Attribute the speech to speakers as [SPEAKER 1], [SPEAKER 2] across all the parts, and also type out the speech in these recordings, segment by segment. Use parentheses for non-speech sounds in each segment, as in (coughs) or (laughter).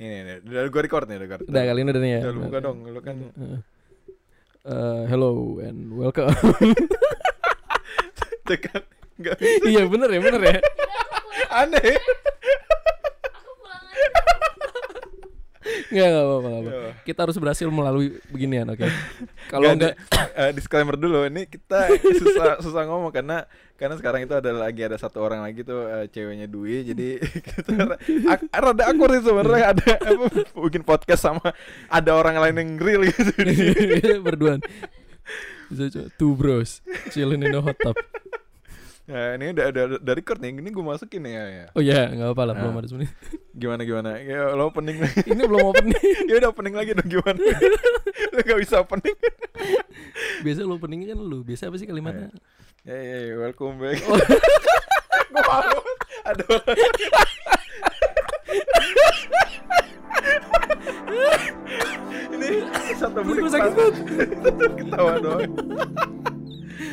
[SPEAKER 1] Ini, ini, udah gue record nih, record.
[SPEAKER 2] Udah kali ini udah nih ya.
[SPEAKER 1] Ya, lu buka dong, lu kan
[SPEAKER 2] Eh, hello and welcome. (laughs)
[SPEAKER 1] tekan. Enggak
[SPEAKER 2] iya bener ya bener ya.
[SPEAKER 1] aneh.
[SPEAKER 2] Nggak nggak apa-apa. Kita harus berhasil melalui beginian, oke. (laughs) Kalau
[SPEAKER 1] Nggak,
[SPEAKER 2] enggak
[SPEAKER 1] di- eh, disclaimer dulu, ini kita (laughs) susah susah ngomong karena karena sekarang itu ada lagi ada satu orang lagi tuh eh, ceweknya Dwi, jadi (laughs) kita ak- rada akur sih sebenarnya ada apa bikin podcast sama ada orang lain yang real gitu.
[SPEAKER 2] berduaan. Bisa. Two bros chilling in the hot tub.
[SPEAKER 1] Nah, ini udah udah udah record nih, ini gue masukin ya. ya.
[SPEAKER 2] Oh iya, nggak apa-apa lah, belum
[SPEAKER 1] Nah.
[SPEAKER 2] ada sebenarnya.
[SPEAKER 1] Gimana gimana? Ya, lo opening lagi. (laughs)
[SPEAKER 2] Ini belum opening. (laughs)
[SPEAKER 1] ya udah opening lagi dong gimana? (laughs) lo gak bisa opening.
[SPEAKER 2] Biasa lu openingnya kan lu. Biasa apa sih kalimatnya?
[SPEAKER 1] Ya ya ya, welcome back.
[SPEAKER 2] Oh.
[SPEAKER 1] Gue malu. Ada orang. Ini satu menit
[SPEAKER 2] Gue sakit
[SPEAKER 1] ketawa doang. (coughs)
[SPEAKER 2] Oke.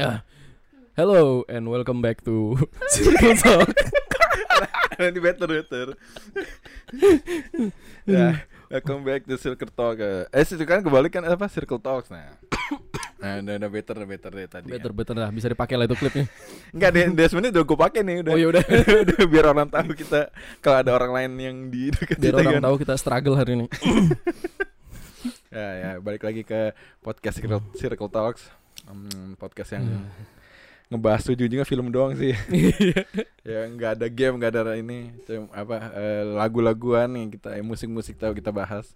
[SPEAKER 2] Ah. Hello and welcome back to (laughs) Circle Talk. (laughs)
[SPEAKER 1] Ini better better. (laughs) ya, welcome back to Circle Talk. Eh, itu kan kebalik kan apa Circle Talks nah. (coughs) Nah, udah, udah better, udah better deh tadi.
[SPEAKER 2] Better better lah, bisa dipakai lah itu klipnya. (laughs)
[SPEAKER 1] Enggak deh, sebenarnya udah gue pakai nih udah.
[SPEAKER 2] Oh, yaudah. (laughs)
[SPEAKER 1] udah biar orang tahu kita kalau ada orang lain yang di dekat
[SPEAKER 2] Biar
[SPEAKER 1] kita
[SPEAKER 2] orang
[SPEAKER 1] kan.
[SPEAKER 2] tahu kita struggle hari ini. (coughs)
[SPEAKER 1] Ya, ya, balik lagi ke podcast Circle, Circle Talks. Hmm, podcast yang
[SPEAKER 2] Hmm.
[SPEAKER 1] Ngebahas ujung-ujungnya film doang sih. (laughs)
[SPEAKER 2] Iya.
[SPEAKER 1] ya nggak ada game, nggak ada ini, Cuma apa eh, lagu-laguan yang kita eh, musik-musik tahu kita bahas.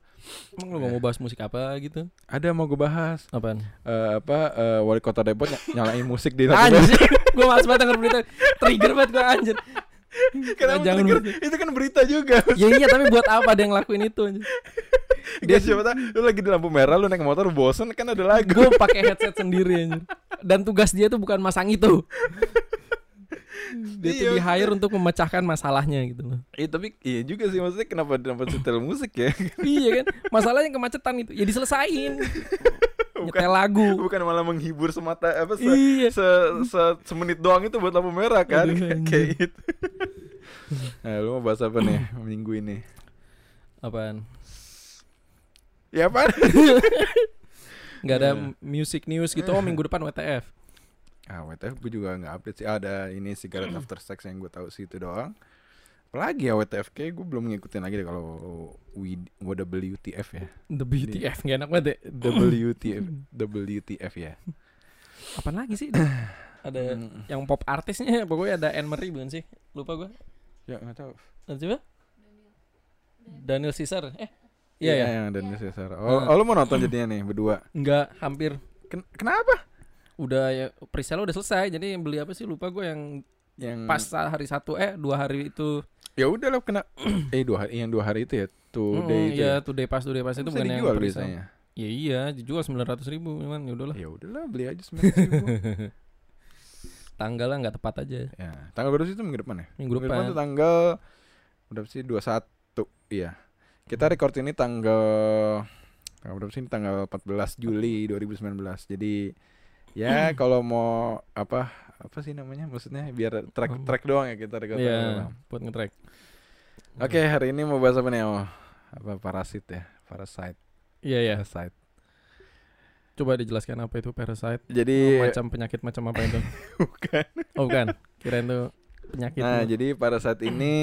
[SPEAKER 2] Emang lu nggak mau bahas musik apa gitu?
[SPEAKER 1] Ada mau gue bahas
[SPEAKER 2] Apaan?
[SPEAKER 1] eh, apa eh, wali kota Depok ny- nyalain musik di
[SPEAKER 2] Anjir, (laughs) gue males banget denger berita Trigger banget gue anjir
[SPEAKER 1] Kenapa
[SPEAKER 2] Jangan
[SPEAKER 1] trigger? Itu kan berita juga.
[SPEAKER 2] Ya iya tapi buat apa dia ngelakuin itu anjir
[SPEAKER 1] Dia siapa tahu lu lagi di lampu merah lu naik motor bosen kan ada lagu.
[SPEAKER 2] Gue pakai headset sendiri anjir Dan tugas dia tuh bukan masang itu. (laughs) Dia tuh
[SPEAKER 1] Iya,
[SPEAKER 2] di hire untuk memecahkan masalahnya gitu loh.
[SPEAKER 1] Iya tapi iya juga sih maksudnya kenapa kenapa setel musik ya? (laughs)
[SPEAKER 2] Iya kan? Masalahnya kemacetan itu Ya diselesain. (laughs)
[SPEAKER 1] Bukan
[SPEAKER 2] Nyetel lagu.
[SPEAKER 1] bukan malah menghibur semata apa se,
[SPEAKER 2] Iya.
[SPEAKER 1] se, se- semenit doang itu buat lampu merah kan?
[SPEAKER 2] Aduh,
[SPEAKER 1] kayak kayak gitu. Nah, lu mau bahas apa nih minggu ini?
[SPEAKER 2] Apaan?
[SPEAKER 1] Ya apa?
[SPEAKER 2] Gak ada
[SPEAKER 1] Iya.
[SPEAKER 2] music news gitu Oh minggu depan WTF
[SPEAKER 1] Ah, WTF gue juga nggak update sih. Ada ini cigarette after sex yang gue tahu sih itu doang. Apalagi ya WTF kayak gue belum ngikutin lagi deh kalau W- WTF ya.
[SPEAKER 2] The BTF Gak enak banget ya
[SPEAKER 1] WTF WTF ya.
[SPEAKER 2] Apaan lagi sih (coughs) Ada
[SPEAKER 1] Hmm,
[SPEAKER 2] yang pop artisnya (laughs) pokoknya ada Anne Marie bukan sih lupa gue
[SPEAKER 1] ya nggak tahu.
[SPEAKER 2] siapa Daniel Caesar eh iya ya
[SPEAKER 1] yang ada di Caesar. Oh,
[SPEAKER 2] Ah.
[SPEAKER 1] oh, lu mau nonton jadinya nih berdua.
[SPEAKER 2] enggak hampir
[SPEAKER 1] Ken- kenapa?
[SPEAKER 2] udah ya presale udah selesai jadi yang beli apa sih lupa gue yang
[SPEAKER 1] Yang
[SPEAKER 2] pas hari satu eh dua hari itu
[SPEAKER 1] ya udah lah kena (clears throat) eh dua hari yang dua hari itu ya
[SPEAKER 2] Mm,
[SPEAKER 1] day itu.
[SPEAKER 2] ya today pas today pas itu bukan yang
[SPEAKER 1] biasanya.
[SPEAKER 2] ya iya dijual sembilan ratus ribu cuman ya udahlah
[SPEAKER 1] Ya udahlah beli aja sembilan ribu. (laughs)
[SPEAKER 2] tanggalnya nggak tepat aja
[SPEAKER 1] ya, tanggal berapa sih itu minggu depan ya?
[SPEAKER 2] minggu
[SPEAKER 1] Minggu depan
[SPEAKER 2] depan
[SPEAKER 1] tuh tanggal berapa sih? 21. Iya. Kita record ini tanggal tanggal berapa sih? Tanggal 14 Juli 2019. Jadi ya kalau mau apa apa sih namanya? Maksudnya biar track
[SPEAKER 2] Oh.
[SPEAKER 1] track doang ya kita record.
[SPEAKER 2] Iya buat ngetrack
[SPEAKER 1] Oke, hari ini mau bahas apa nih? Oh, apa parasit ya? Parasite.
[SPEAKER 2] iya iya
[SPEAKER 1] Parasite.
[SPEAKER 2] coba dijelaskan apa itu parasite
[SPEAKER 1] Jadi
[SPEAKER 2] macam penyakit macam apa itu (laughs)
[SPEAKER 1] bukan.
[SPEAKER 2] oh bukan kirain itu penyakit
[SPEAKER 1] Nah,
[SPEAKER 2] tuh.
[SPEAKER 1] jadi Parasite ini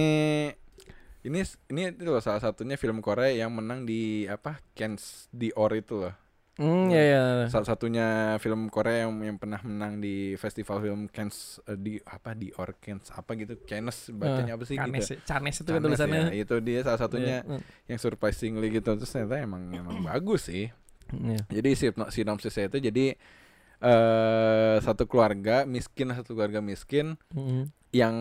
[SPEAKER 1] ini ini itu loh salah satunya film Korea yang menang di apa Cannes Dior itu loh.
[SPEAKER 2] Hmm, ya ya.
[SPEAKER 1] Salah satunya film Korea yang yang pernah menang di festival film Cannes eh, di apa di or Cannes apa gitu Cannes bacanya apa sih
[SPEAKER 2] Canes,
[SPEAKER 1] gitu.
[SPEAKER 2] ya. Canes itu kan
[SPEAKER 1] Cannes
[SPEAKER 2] tulisannya.
[SPEAKER 1] ya, itu dia salah satunya
[SPEAKER 2] Iya.
[SPEAKER 1] yang surprisingly gitu terus ternyata emang emang bagus sih.
[SPEAKER 2] Iya.
[SPEAKER 1] Jadi sinop- sinopsisnya itu jadi eh satu keluarga miskin satu keluarga miskin
[SPEAKER 2] Mm.
[SPEAKER 1] yang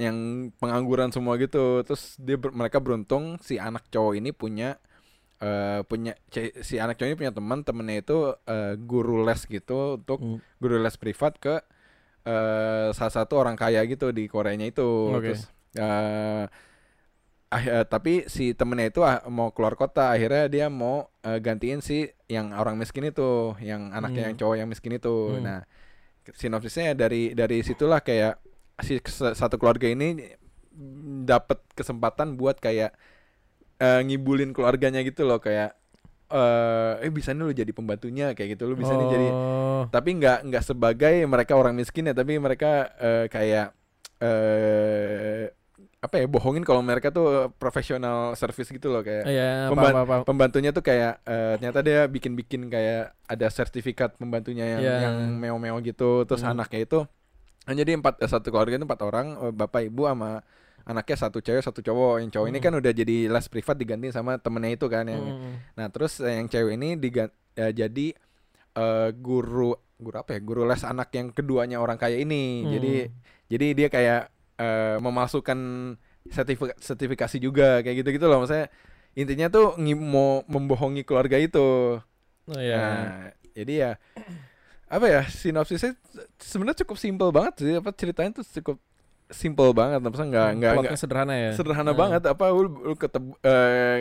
[SPEAKER 1] yang pengangguran semua gitu terus dia ber- mereka beruntung si anak cowok ini punya eh punya si anak cowok ini punya teman temennya itu eh, guru les gitu untuk
[SPEAKER 2] Mm.
[SPEAKER 1] guru les privat ke eh salah satu orang kaya gitu di Koreanya itu
[SPEAKER 2] Oke.
[SPEAKER 1] terus ah, eh, tapi si temennya itu ah, mau keluar kota akhirnya dia mau eh, gantiin si yang orang miskin itu yang anaknya
[SPEAKER 2] Hmm.
[SPEAKER 1] yang cowok yang miskin itu
[SPEAKER 2] Hmm.
[SPEAKER 1] nah sinopsisnya dari dari situlah kayak si satu keluarga ini dapat kesempatan buat kayak eh, ngibulin keluarganya gitu loh kayak eh eh bisa nih lu jadi pembantunya kayak gitu lu bisa nih jadi
[SPEAKER 2] Oh.
[SPEAKER 1] tapi nggak nggak sebagai mereka orang miskin ya tapi mereka eh, kayak eh apa ya bohongin kalau mereka tuh profesional service gitu loh kayak
[SPEAKER 2] Iya,
[SPEAKER 1] Pemban-
[SPEAKER 2] apa, apa, apa.
[SPEAKER 1] pembantunya tuh kayak eh, ternyata dia bikin-bikin kayak ada sertifikat pembantunya yang
[SPEAKER 2] Iya.
[SPEAKER 1] yang meo-meo gitu terus
[SPEAKER 2] Hmm.
[SPEAKER 1] anaknya itu kan jadi empat eh, satu keluarga itu empat orang eh, bapak ibu sama anaknya satu cewek satu cowok yang cowok ini
[SPEAKER 2] Hmm.
[SPEAKER 1] kan udah jadi les privat diganti sama temennya itu kan yang
[SPEAKER 2] Mm.
[SPEAKER 1] Nah terus eh, yang cewek ini diga- eh, jadi eh, guru guru apa ya guru les anak yang keduanya orang kaya ini.
[SPEAKER 2] Hmm.
[SPEAKER 1] Jadi jadi dia kayak eh, memasukkan sertifika- sertifikasi juga kayak gitu gitu loh. Maksudnya intinya tuh mau membohongi keluarga itu.
[SPEAKER 2] Oh, iya.
[SPEAKER 1] Nah, jadi ya apa ya sinopsisnya sebenarnya cukup simpel banget sih apa ceritanya tuh cukup simpel banget maksudnya nggak nggak
[SPEAKER 2] Plotnya
[SPEAKER 1] nggak
[SPEAKER 2] sederhana ya.
[SPEAKER 1] sederhana
[SPEAKER 2] Nah.
[SPEAKER 1] banget apa lu, lu ketemu eh,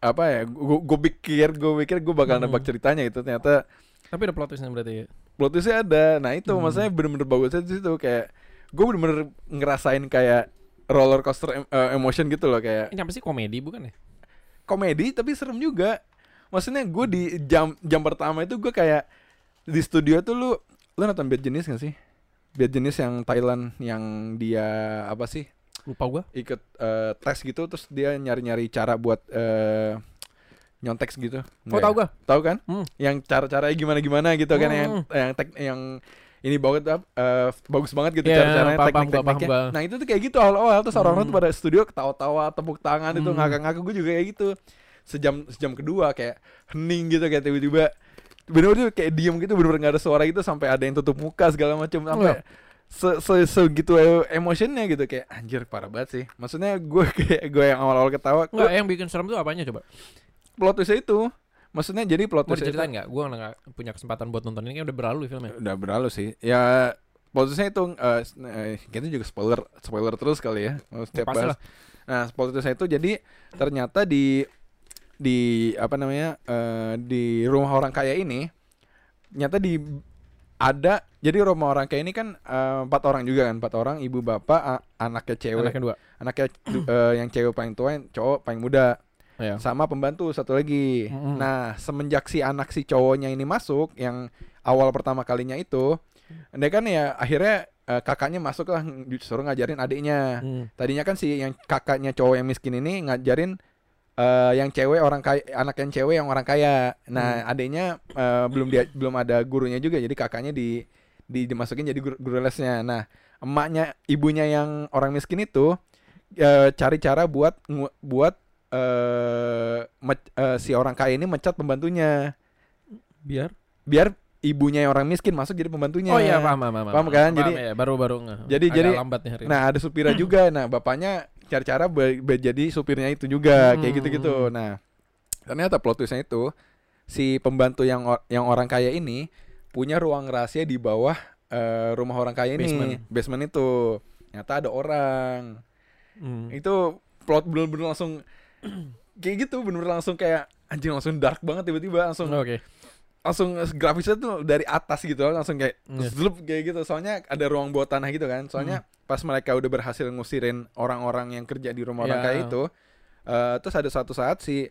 [SPEAKER 1] apa ya gue pikir gue pikir gue bakal
[SPEAKER 2] Hmm.
[SPEAKER 1] nebak ceritanya itu ternyata
[SPEAKER 2] Tapi ada plot twistnya berarti ya.
[SPEAKER 1] plot twistnya ada nah itu
[SPEAKER 2] Hmm.
[SPEAKER 1] maksudnya bener-bener bagusnya di situ kayak gue bener-bener ngerasain kayak roller coaster em- eh, emotion gitu loh kayak
[SPEAKER 2] Ini apa sih komedi bukan ya?
[SPEAKER 1] komedi tapi serem juga maksudnya gue di jam jam pertama itu gue kayak di studio tuh lu lu nonton Bad Jenis gak sih Bad Jenis yang Thailand yang dia apa sih
[SPEAKER 2] Lupa gua.
[SPEAKER 1] ikut eh, tes gitu terus dia nyari-nyari cara buat eh, nyontek gitu.
[SPEAKER 2] Oh, tahu gua.
[SPEAKER 1] Tahu kan?
[SPEAKER 2] Hmm.
[SPEAKER 1] Yang cara-caranya gimana-gimana gitu kan yang
[SPEAKER 2] Hmm.
[SPEAKER 1] yang tek, yang ini banget eh, bagus banget gitu
[SPEAKER 2] Iya,
[SPEAKER 1] cara-caranya teknik-tekniknya. Nah, itu tuh kayak gitu awal-awal terus orang-orang tuh
[SPEAKER 2] Hmm.
[SPEAKER 1] pada studio ketawa-tawa, tepuk tangan itu
[SPEAKER 2] Hmm.
[SPEAKER 1] ngakak-ngakak gue juga kayak gitu. Sejam sejam kedua kayak hening gitu kayak tiba-tiba bener-bener kayak diem gitu bener-bener gak ada suara gitu sampai ada yang tutup muka segala macam sampai se se segitu emotionnya gitu kayak anjir parah banget sih maksudnya gue (laughs) kayak gue yang awal-awal ketawa
[SPEAKER 2] Enggak, yang bikin serem tuh apanya coba?
[SPEAKER 1] plot twistnya itu maksudnya jadi plot
[SPEAKER 2] diceritain
[SPEAKER 1] itu
[SPEAKER 2] nggak? Gua nggak punya kesempatan buat nonton ini kan udah berlalu filmnya.
[SPEAKER 1] udah berlalu sih ya plot twistnya itu eh, kita juga spoiler spoiler terus kali ya setiap bahas. nah plot twistnya itu jadi ternyata di di apa namanya eh, di rumah orang kaya ini nyata di ada jadi rumah orang kaya ini kan eh, empat orang juga kan empat orang ibu bapak anaknya cewek
[SPEAKER 2] Anaknya dua.
[SPEAKER 1] anaknya (clears throat) eh, yang cewek paling tua yang cowok paling muda
[SPEAKER 2] Iya.
[SPEAKER 1] sama pembantu satu lagi.
[SPEAKER 2] Mm-mm.
[SPEAKER 1] Nah, semenjak si anak si cowoknya ini masuk yang awal pertama kalinya itu, dia kan ya akhirnya eh, kakaknya masuk lah disuruh ngajarin adiknya.
[SPEAKER 2] Hmm.
[SPEAKER 1] Tadinya kan si yang kakaknya cowok yang miskin ini ngajarin eh, yang cewek orang kaya, anak yang cewek yang orang kaya. Nah, adiknya eh, belum dia belum ada gurunya juga, jadi kakaknya di, di dimasukin jadi guru, guru lesnya. Nah, emaknya ibunya yang orang miskin itu eh, cari cara buat buat eh me- eh, si orang kaya ini mecat pembantunya
[SPEAKER 2] Biar.
[SPEAKER 1] biar ibunya yang orang miskin masuk jadi pembantunya.
[SPEAKER 2] Oh iya paham paham.
[SPEAKER 1] Paham kan? Jadi-
[SPEAKER 2] ya, baru baru nggak.
[SPEAKER 1] Jadi-
[SPEAKER 2] Agak
[SPEAKER 1] jadi-
[SPEAKER 2] hari ini.
[SPEAKER 1] Nah, ada supirnya juga. Nah, bapaknya cari cara jadi supirnya itu juga kayak
[SPEAKER 2] Hmm.
[SPEAKER 1] gitu-gitu. Nah, ternyata plot twistnya itu si pembantu yang or- yang orang kaya ini punya ruang rahasia di bawah eh, rumah orang kaya ini,
[SPEAKER 2] Basement.
[SPEAKER 1] basement itu. Ternyata ada orang.
[SPEAKER 2] Hmm.
[SPEAKER 1] Itu plot bener-bener langsung (clears throat) kayak gitu, bener-bener langsung kayak anjing langsung dark banget tiba-tiba langsung
[SPEAKER 2] Oke.
[SPEAKER 1] Langsung grafisnya tuh dari atas gitu langsung kayak
[SPEAKER 2] Iya.
[SPEAKER 1] zlup kayak gitu soalnya ada ruang bawah tanah gitu kan soalnya
[SPEAKER 2] Hmm.
[SPEAKER 1] pas mereka udah berhasil ngusirin orang-orang yang kerja di rumah orang
[SPEAKER 2] Ya.
[SPEAKER 1] kaya itu eh, terus ada suatu saat si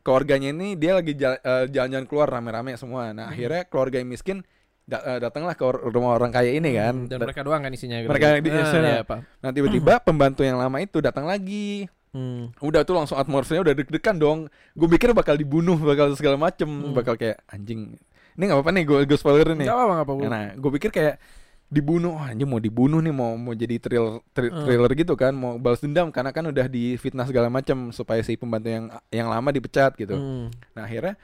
[SPEAKER 1] keluarganya ini dia lagi eh, jalan-jalan keluar rame-rame semua nah
[SPEAKER 2] Hmm.
[SPEAKER 1] akhirnya keluarga yang miskin da- eh, datanglah ke rumah orang kaya ini kan
[SPEAKER 2] Hmm, Dan
[SPEAKER 1] Da-
[SPEAKER 2] mereka doang kan isinya gitu.
[SPEAKER 1] Mereka di-
[SPEAKER 2] Ah,
[SPEAKER 1] isinya.
[SPEAKER 2] iya, Pak.
[SPEAKER 1] nah tiba-tiba (clears throat) pembantu yang lama itu datang lagi
[SPEAKER 2] Hmm.
[SPEAKER 1] udah tuh langsung atmosfernya udah deg-degan dong gue pikir bakal dibunuh bakal segala macem
[SPEAKER 2] Hmm.
[SPEAKER 1] bakal kayak anjing ini nggak apa-apa nih gue gue spoilerin nih
[SPEAKER 2] Enggak apa enggak apa.
[SPEAKER 1] Nah, gue pikir kayak dibunuh, oh, anjing mau dibunuh nih, mau mau jadi thriller thri-
[SPEAKER 2] Hmm.
[SPEAKER 1] thriller gitu kan, mau balas dendam karena kan udah difitnah segala macam supaya si pembantu yang yang lama dipecat gitu.
[SPEAKER 2] Hmm.
[SPEAKER 1] Nah akhirnya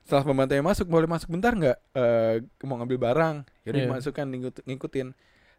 [SPEAKER 1] setelah pembantu yang masuk boleh masuk bentar nggak? Eh, mau ngambil barang, yaudah
[SPEAKER 2] Iya.
[SPEAKER 1] dimasukkan ngikut- ngikutin.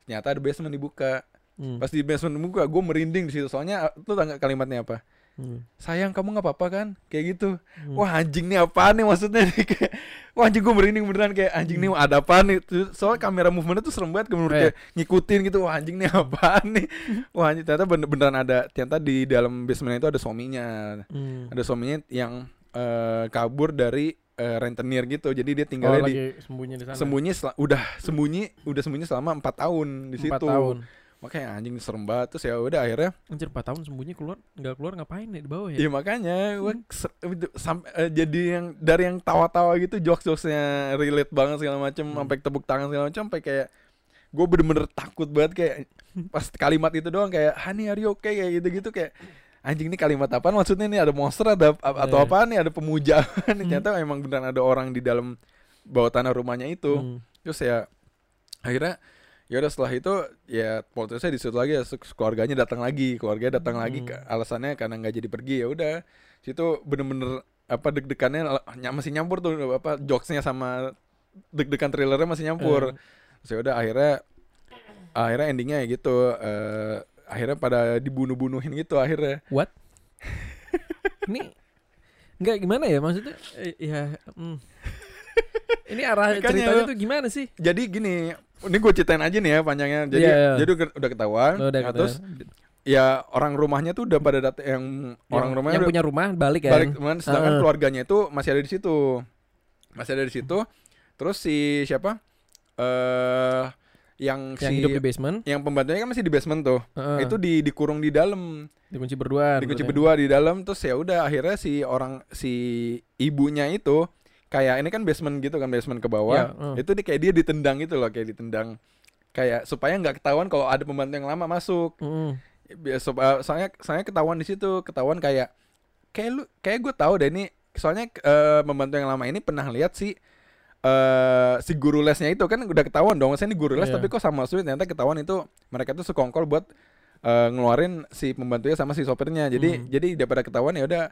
[SPEAKER 1] Ternyata ada basement dibuka.
[SPEAKER 2] Hmm.
[SPEAKER 1] Pas di basement dibuka, gue merinding di situ. Soalnya nggak kalimatnya apa?
[SPEAKER 2] Hmm.
[SPEAKER 1] sayang kamu nggak apa-apa kan kayak gitu
[SPEAKER 2] Hmm.
[SPEAKER 1] wah anjing nih apaan nih maksudnya nih (laughs) kayak wah anjing gue merinding beneran kayak anjing nih ada apaan nih soalnya kamera movementnya tuh serem banget menurut
[SPEAKER 2] Eh.
[SPEAKER 1] kayak ngikutin gitu wah anjing nih (laughs) apaan nih (laughs) wah anjing ternyata bener beneran ada ternyata di dalam basement itu ada suaminya
[SPEAKER 2] Hmm.
[SPEAKER 1] ada suaminya yang eh, kabur dari eh, rentenir gitu jadi dia
[SPEAKER 2] Oh,
[SPEAKER 1] tinggalnya di
[SPEAKER 2] lagi sembunyi di sana.
[SPEAKER 1] sembunyi udah sembunyi udah sembunyi selama empat tahun di situ
[SPEAKER 2] Empat tahun.
[SPEAKER 1] Makanya anjing serem banget terus ya udah akhirnya
[SPEAKER 2] Anjir 4 tahun sembunyi keluar nggak keluar ngapain nih di bawah ya?
[SPEAKER 1] Iya makanya gue sampai jadi yang dari yang tawa-tawa gitu jokes-jokesnya relate banget segala macem
[SPEAKER 2] Hmm.
[SPEAKER 1] sampai tepuk tangan segala macem sampai kayak gue bener-bener takut banget kayak pas kalimat itu doang kayak Honey are you okay kayak gitu-gitu kayak anjing ini kalimat apa maksudnya ini ada monster ada a- atau
[SPEAKER 2] Iya.
[SPEAKER 1] apa nih ada pemuja nih (laughs) ternyata emang beneran ada orang di dalam bawah tanah rumahnya itu
[SPEAKER 2] Hmm.
[SPEAKER 1] terus ya akhirnya ya udah setelah itu ya polternya di situ lagi ya keluarganya datang lagi keluarganya datang lagi
[SPEAKER 2] Hmm.
[SPEAKER 1] ke- alasannya karena nggak jadi pergi ya udah situ bener-bener apa deg-degannya masih nyampur tuh apa jokesnya sama deg-degan thrillernya masih nyampur
[SPEAKER 2] Eh.
[SPEAKER 1] Terus ya udah akhirnya akhirnya endingnya ya gitu eh, akhirnya pada dibunuh-bunuhin gitu akhirnya
[SPEAKER 2] What? (laughs) Ini nggak gimana ya maksudnya? Eh, ya. hmm. (laughs) Ini arah
[SPEAKER 1] Makanya
[SPEAKER 2] ceritanya tuh gimana sih?
[SPEAKER 1] jadi gini ini gue ceritain aja nih ya panjangnya jadi
[SPEAKER 2] Iya, iya.
[SPEAKER 1] jadi udah ketahuan
[SPEAKER 2] udah
[SPEAKER 1] nah,
[SPEAKER 2] kata-
[SPEAKER 1] terus ya orang rumahnya tuh udah pada datang yang orang
[SPEAKER 2] yang,
[SPEAKER 1] rumahnya
[SPEAKER 2] yang
[SPEAKER 1] udah
[SPEAKER 2] punya rumah balik ya.
[SPEAKER 1] balik teman sedangkan
[SPEAKER 2] Heeh.
[SPEAKER 1] keluarganya itu masih ada di situ masih ada di situ terus si siapa eh yang,
[SPEAKER 2] yang
[SPEAKER 1] si
[SPEAKER 2] hidup di basement.
[SPEAKER 1] yang pembantunya kan masih di basement tuh
[SPEAKER 2] Heeh.
[SPEAKER 1] itu di dikurung di dalam
[SPEAKER 2] dikunci berdua.
[SPEAKER 1] dikunci berdua di dalam terus ya udah akhirnya si orang si ibunya itu kayak ini kan basement gitu kan basement ke bawah
[SPEAKER 2] Iya, heeh.
[SPEAKER 1] itu di, kayak dia ditendang gitu loh kayak ditendang kayak supaya nggak ketahuan kalau ada pembantu yang lama masuk
[SPEAKER 2] Mm-mm.
[SPEAKER 1] Biar- so- uh, soalnya soalnya ketahuan di situ ketahuan kayak kayak lu kayak gue tahu deh ini soalnya eh, pembantu yang lama ini pernah lihat si eh si guru lesnya itu kan udah ketahuan dong saya ini guru les
[SPEAKER 2] Iya.
[SPEAKER 1] tapi kok sama sulit ternyata ketahuan itu mereka tuh sekongkol buat eh, ngeluarin si pembantunya sama si sopirnya jadi
[SPEAKER 2] Hmm.
[SPEAKER 1] jadi daripada ketahuan ya udah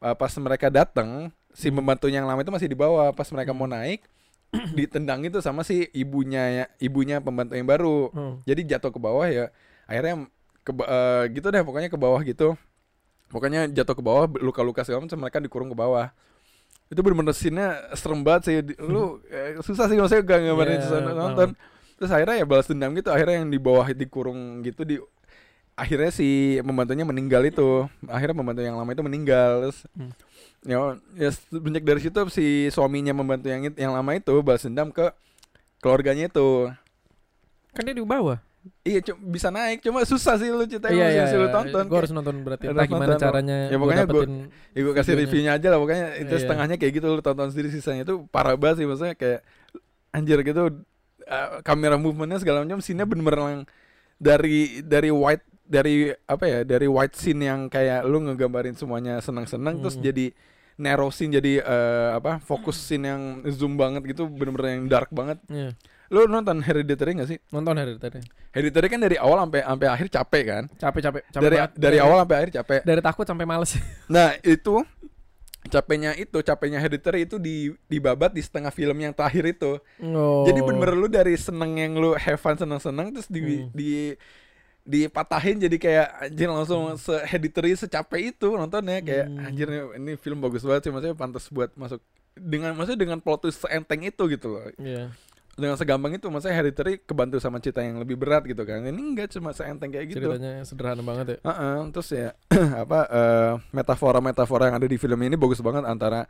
[SPEAKER 1] eh, pas mereka datang si pembantunya yang lama itu masih di bawah. Pas mereka mau naik (clears throat) ditendang itu sama si ibunya ya ibunya pembantu yang baru.
[SPEAKER 2] Hmm.
[SPEAKER 1] jadi jatuh ke bawah ya akhirnya ke eh, gitu deh pokoknya ke bawah gitu. Pokoknya jatuh ke bawah luka-luka segala macam mereka dikurung ke bawah. Itu bener-bener scene-nya serem banget sih. Lu (laughs) eh, susah sih maksudnya gak gambarin
[SPEAKER 2] Iya,
[SPEAKER 1] susah nonton. Terus akhirnya ya balas dendam gitu akhirnya yang di bawah dikurung gitu di akhirnya si pembantunya meninggal itu. Akhirnya pembantu yang lama itu meninggal. Terus
[SPEAKER 2] Hmm.
[SPEAKER 1] Ya, ya semenjak dari situ si suaminya membantu yang yang lama itu balas dendam ke keluarganya itu
[SPEAKER 2] Kan dia di bawah.
[SPEAKER 1] Iya, cu- bisa naik. Cuma susah sih lu ceritain
[SPEAKER 2] iya, iya,
[SPEAKER 1] lu
[SPEAKER 2] iya.
[SPEAKER 1] tonton.
[SPEAKER 2] Gue harus nonton berarti.
[SPEAKER 1] Harus
[SPEAKER 2] Entah gimana
[SPEAKER 1] nonton.
[SPEAKER 2] caranya.
[SPEAKER 1] Ya,
[SPEAKER 2] gua
[SPEAKER 1] pokoknya gua-
[SPEAKER 2] dapetin.
[SPEAKER 1] Ya, gue kasih
[SPEAKER 2] videonya.
[SPEAKER 1] reviewnya aja lah pokoknya itu
[SPEAKER 2] Iya.
[SPEAKER 1] setengahnya kayak gitu lu tonton sendiri sisanya itu parah banget sih maksudnya kayak anjir gitu uh, kamera movementnya segala macam scene-nya bener-bener yang dari dari white dari apa ya dari white scene yang kayak lu ngegambarin semuanya senang-senang terus
[SPEAKER 2] Hmm.
[SPEAKER 1] jadi narrow scene jadi eh, apa fokus scene yang zoom banget gitu bener-bener yang dark banget
[SPEAKER 2] Iya.
[SPEAKER 1] lu nonton Hereditary gak sih
[SPEAKER 2] Nonton hari tadi.
[SPEAKER 1] Hereditary kan dari awal sampai sampai akhir capek kan
[SPEAKER 2] Capek capek. capek
[SPEAKER 1] dari
[SPEAKER 2] banget.
[SPEAKER 1] dari awal sampai akhir capek
[SPEAKER 2] Dari takut sampai males. (laughs)
[SPEAKER 1] Nah itu capeknya itu capeknya Hereditary itu di dibabat di setengah film yang terakhir itu.
[SPEAKER 2] oh.
[SPEAKER 1] Jadi bener lu dari seneng yang lu have fun seneng-seneng terus di
[SPEAKER 2] Hmm.
[SPEAKER 1] di dipatahin jadi kayak anjir langsung se Hereditary secapek itu nontonnya kayak
[SPEAKER 2] Hmm.
[SPEAKER 1] anjir nih, ini film bagus banget sih maksudnya pantas buat masuk dengan maksudnya dengan plot twist seenteng itu gitu loh.
[SPEAKER 2] Iya.
[SPEAKER 1] Dengan segampang itu maksudnya Hereditary kebantu sama cerita yang lebih berat gitu kan. Ini enggak cuma seenteng kayak gitu.
[SPEAKER 2] Ceritanya sederhana banget ya.
[SPEAKER 1] Heeh, terus ya (clears throat) apa eh, metafora-metafora yang ada di film ini bagus banget antara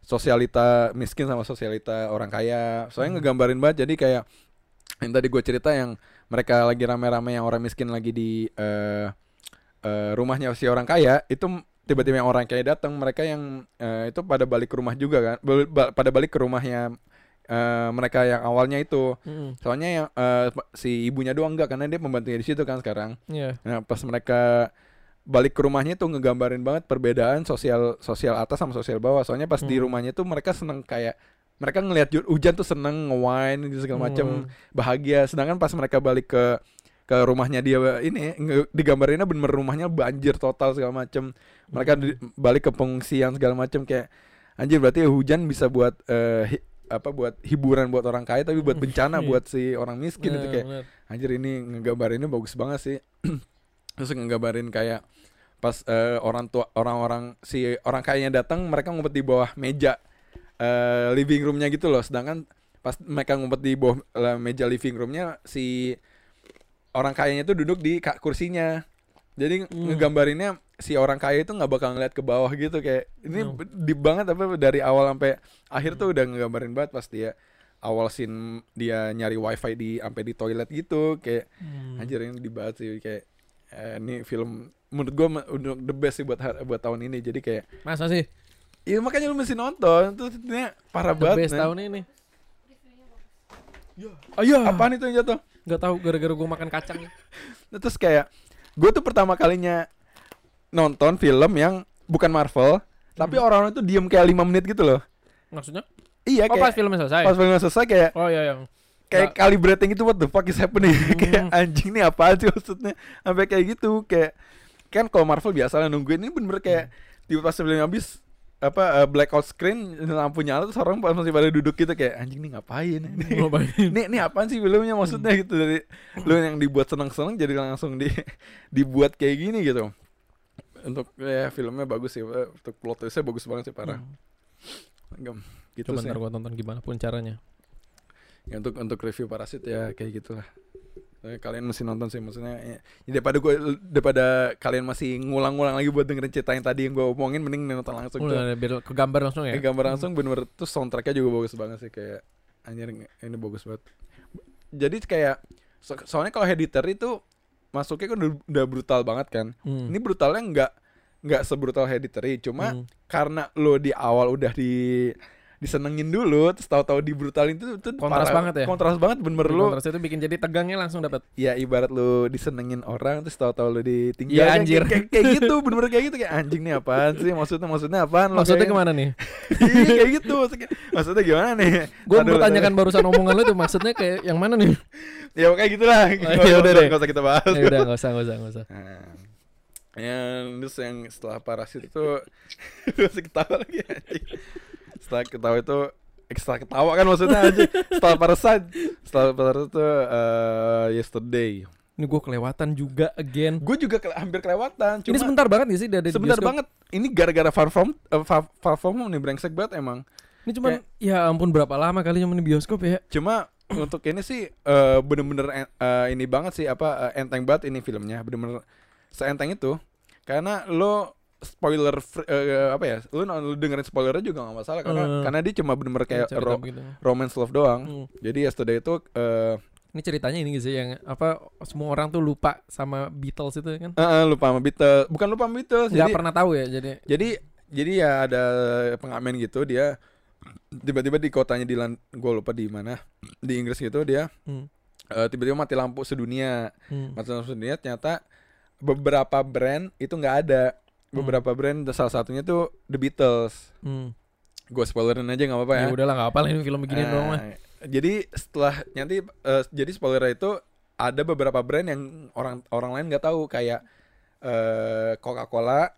[SPEAKER 1] sosialita miskin sama sosialita orang kaya. Soalnya
[SPEAKER 2] Hmm.
[SPEAKER 1] ngegambarin banget jadi kayak yang tadi gue cerita yang mereka lagi rame-rame yang orang miskin lagi di eh eh, rumahnya si orang kaya itu tiba-tiba yang orang kaya datang mereka yang eh, itu pada balik ke rumah juga kan ba- pada balik ke rumahnya eh, mereka yang awalnya itu
[SPEAKER 2] Mm-mm.
[SPEAKER 1] soalnya yang eh, si ibunya doang enggak karena dia pembantunya di situ kan sekarang
[SPEAKER 2] Iya.
[SPEAKER 1] Nah, pas mereka balik ke rumahnya tuh ngegambarin banget perbedaan sosial sosial atas sama sosial bawah. Soalnya pas di
[SPEAKER 2] Hmm.
[SPEAKER 1] rumahnya tuh mereka seneng kayak mereka ngelihat hujan tuh seneng nge-wine gitu segala macem
[SPEAKER 2] Hmm.
[SPEAKER 1] bahagia. Sedangkan pas mereka balik ke ke rumahnya dia ini digambarinnya bener rumahnya banjir total segala macem. Mereka
[SPEAKER 2] Hmm.
[SPEAKER 1] di- balik ke pengungsian segala macem kayak anjir berarti hujan bisa buat eh, hi- apa buat hiburan buat orang kaya tapi buat
[SPEAKER 2] Hmm.
[SPEAKER 1] bencana (laughs)
[SPEAKER 2] Iya.
[SPEAKER 1] buat si orang miskin itu
[SPEAKER 2] Iya,
[SPEAKER 1] kayak
[SPEAKER 2] bener.
[SPEAKER 1] anjir ini ngegambarinnya bagus banget sih (clears throat) terus ngegambarin kayak pas eh, orang tua orang-orang si orang kayanya datang mereka ngumpet di bawah meja eh, living roomnya gitu loh sedangkan pas mereka ngumpet di bawah eh, meja living roomnya si orang kayanya tuh duduk di kursinya jadi
[SPEAKER 2] Hmm.
[SPEAKER 1] ngegambarinnya si orang kaya itu nggak bakal ngeliat ke bawah gitu kayak ini
[SPEAKER 2] Hmm.
[SPEAKER 1] deep banget apa dari awal sampai akhir tuh udah ngegambarin banget pas dia awal scene dia nyari wifi di sampai di toilet gitu kayak
[SPEAKER 2] Hmm.
[SPEAKER 1] anjir ini dibahas sih kayak eh, ini film menurut gua me- udah the best sih buat buat tahun ini jadi kayak
[SPEAKER 2] Masa sih?
[SPEAKER 1] Iya makanya lu mesti nonton tuh ini parah
[SPEAKER 2] The
[SPEAKER 1] banget
[SPEAKER 2] best
[SPEAKER 1] men.
[SPEAKER 2] tahun ini.
[SPEAKER 1] oh iya apaan itu yang jatuh
[SPEAKER 2] Gak tahu gara-gara gue makan kacang. (laughs)
[SPEAKER 1] Nah, terus kayak gue tuh pertama kalinya nonton film yang bukan Marvel tapi
[SPEAKER 2] Hmm.
[SPEAKER 1] orang-orang tuh diem kayak lima menit gitu loh
[SPEAKER 2] Maksudnya?
[SPEAKER 1] iya
[SPEAKER 2] Oh pas
[SPEAKER 1] kayak
[SPEAKER 2] filmnya selesai.
[SPEAKER 1] pas filmnya selesai kayak
[SPEAKER 2] Oh iya yang
[SPEAKER 1] kayak calibrating itu what the fuck is happening (laughs) kayak
[SPEAKER 2] Hmm.
[SPEAKER 1] anjing nih apaan sih maksudnya sampai kayak gitu kayak kan kalau Marvel biasa lah nungguin ini bener-bener kayak
[SPEAKER 2] Hmm.
[SPEAKER 1] di pas filmnya habis apa uh, blackout screen lampu nyala terus orang masih pada duduk gitu kayak anjing nih ngapain ini
[SPEAKER 2] ngapain?
[SPEAKER 1] ini ini apaan sih filmnya maksudnya
[SPEAKER 2] Hmm.
[SPEAKER 1] gitu dari lu yang dibuat seneng-seneng jadi langsung di (laughs) dibuat kayak gini gitu untuk ya filmnya bagus sih eh, untuk plot twistnya bagus banget sih parah
[SPEAKER 2] Hmm.
[SPEAKER 1] Gitu
[SPEAKER 2] Coba
[SPEAKER 1] sih
[SPEAKER 2] ntar gue tonton gimana pun caranya.
[SPEAKER 1] Ya, untuk untuk review parasit ya kayak gitulah kalian mesti nonton sih maksudnya ya, daripada gue daripada kalian masih ngulang-ngulang lagi buat dengerin cerita yang tadi yang gue omongin mending nonton langsung
[SPEAKER 2] Udah biar ke gambar langsung ya.
[SPEAKER 1] Kayak gambar langsung bener-bener tuh soundtracknya juga bagus banget sih kayak anjir ini bagus banget jadi kayak so- soalnya kalau hereditary itu masuknya kan udah, udah brutal banget kan
[SPEAKER 2] Hmm.
[SPEAKER 1] ini brutalnya nggak nggak sebrutal hereditary cuma
[SPEAKER 2] Hmm.
[SPEAKER 1] karena lo di awal udah di disenengin dulu terus tahu-tahu di brutalin itu tuh
[SPEAKER 2] Kontras banget ya?
[SPEAKER 1] kontras banget bener lo
[SPEAKER 2] Kontras itu bikin jadi tegangnya langsung dapat.
[SPEAKER 1] ya ibarat lo disenengin orang terus tahu-tahu lo ditinggal kayak-
[SPEAKER 2] anjir.
[SPEAKER 1] kayak, kayak gitu (laughs) bener-bener kayak gitu kayak anjing nih apaan sih maksudnya maksudnya apaan
[SPEAKER 2] Maksudnya
[SPEAKER 1] kayak-
[SPEAKER 2] ke mana nih? (laughs)
[SPEAKER 1] iya kayak gitu maksudnya, maksudnya gimana nih
[SPEAKER 2] Gue
[SPEAKER 1] Aduh,
[SPEAKER 2] bertanyakan barusan omongan lu tuh maksudnya kayak yang mana nih? (laughs)
[SPEAKER 1] ya kayak gitulah
[SPEAKER 2] ya udah deh.
[SPEAKER 1] gak usah kita bahas
[SPEAKER 2] ya udah nggak usah nggak usah nggak usah.
[SPEAKER 1] Nah, yang terus yang setelah parasit itu masih ketawa lagi anjing. Setelah ketawa itu ekstra ketawa kan maksudnya anjing. Setelah parasit, setelah parasit itu eh, yesterday.
[SPEAKER 2] Ini gue kelewatan juga again.
[SPEAKER 1] Gue juga ke- hampir kelewatan. Cuma
[SPEAKER 2] Ini sebentar banget sih dari
[SPEAKER 1] sebentar banget. Ini gara-gara far from eh, far, far from home nih brengsek banget emang.
[SPEAKER 2] Ini cuma ya ampun berapa lama kali cuma di bioskop ya?
[SPEAKER 1] Cuma untuk ini sih eh, bener-bener en- eh, ini banget sih apa eh, enteng banget ini filmnya bener-bener seenteng itu karena lo spoiler free- eh, apa ya lo, lo dengerin spoilernya juga nggak masalah karena
[SPEAKER 2] Eh.
[SPEAKER 1] karena dia cuma bener-bener kayak
[SPEAKER 2] Cerita
[SPEAKER 1] ro-
[SPEAKER 2] begitu.
[SPEAKER 1] romance love doang
[SPEAKER 2] Hmm.
[SPEAKER 1] jadi yesterday itu eh
[SPEAKER 2] Ini ceritanya ini gitu sih yang apa semua orang tuh lupa sama Beatles itu kan?
[SPEAKER 1] eh, lupa sama Beatles bukan lupa sama Beatles
[SPEAKER 2] Nggak
[SPEAKER 1] jadi
[SPEAKER 2] pernah tahu ya jadi.
[SPEAKER 1] jadi jadi ya ada pengamen gitu dia tiba-tiba di kotanya di gue lupa di mana di Inggris gitu dia
[SPEAKER 2] Hmm.
[SPEAKER 1] eh, tiba-tiba mati lampu sedunia
[SPEAKER 2] Hmm.
[SPEAKER 1] Mati lampu sedunia ternyata beberapa brand itu nggak ada beberapa brand salah satunya tuh The Beatles
[SPEAKER 2] Hmm.
[SPEAKER 1] gue spoilerin aja nggak apa-apa
[SPEAKER 2] Ya
[SPEAKER 1] ya
[SPEAKER 2] udahlah nggak apa lah ini film beginian
[SPEAKER 1] Eh,
[SPEAKER 2] doang
[SPEAKER 1] jadi setelah nanti eh, jadi spoiler itu ada beberapa brand yang orang orang lain nggak tahu kayak eh, Coca-Cola,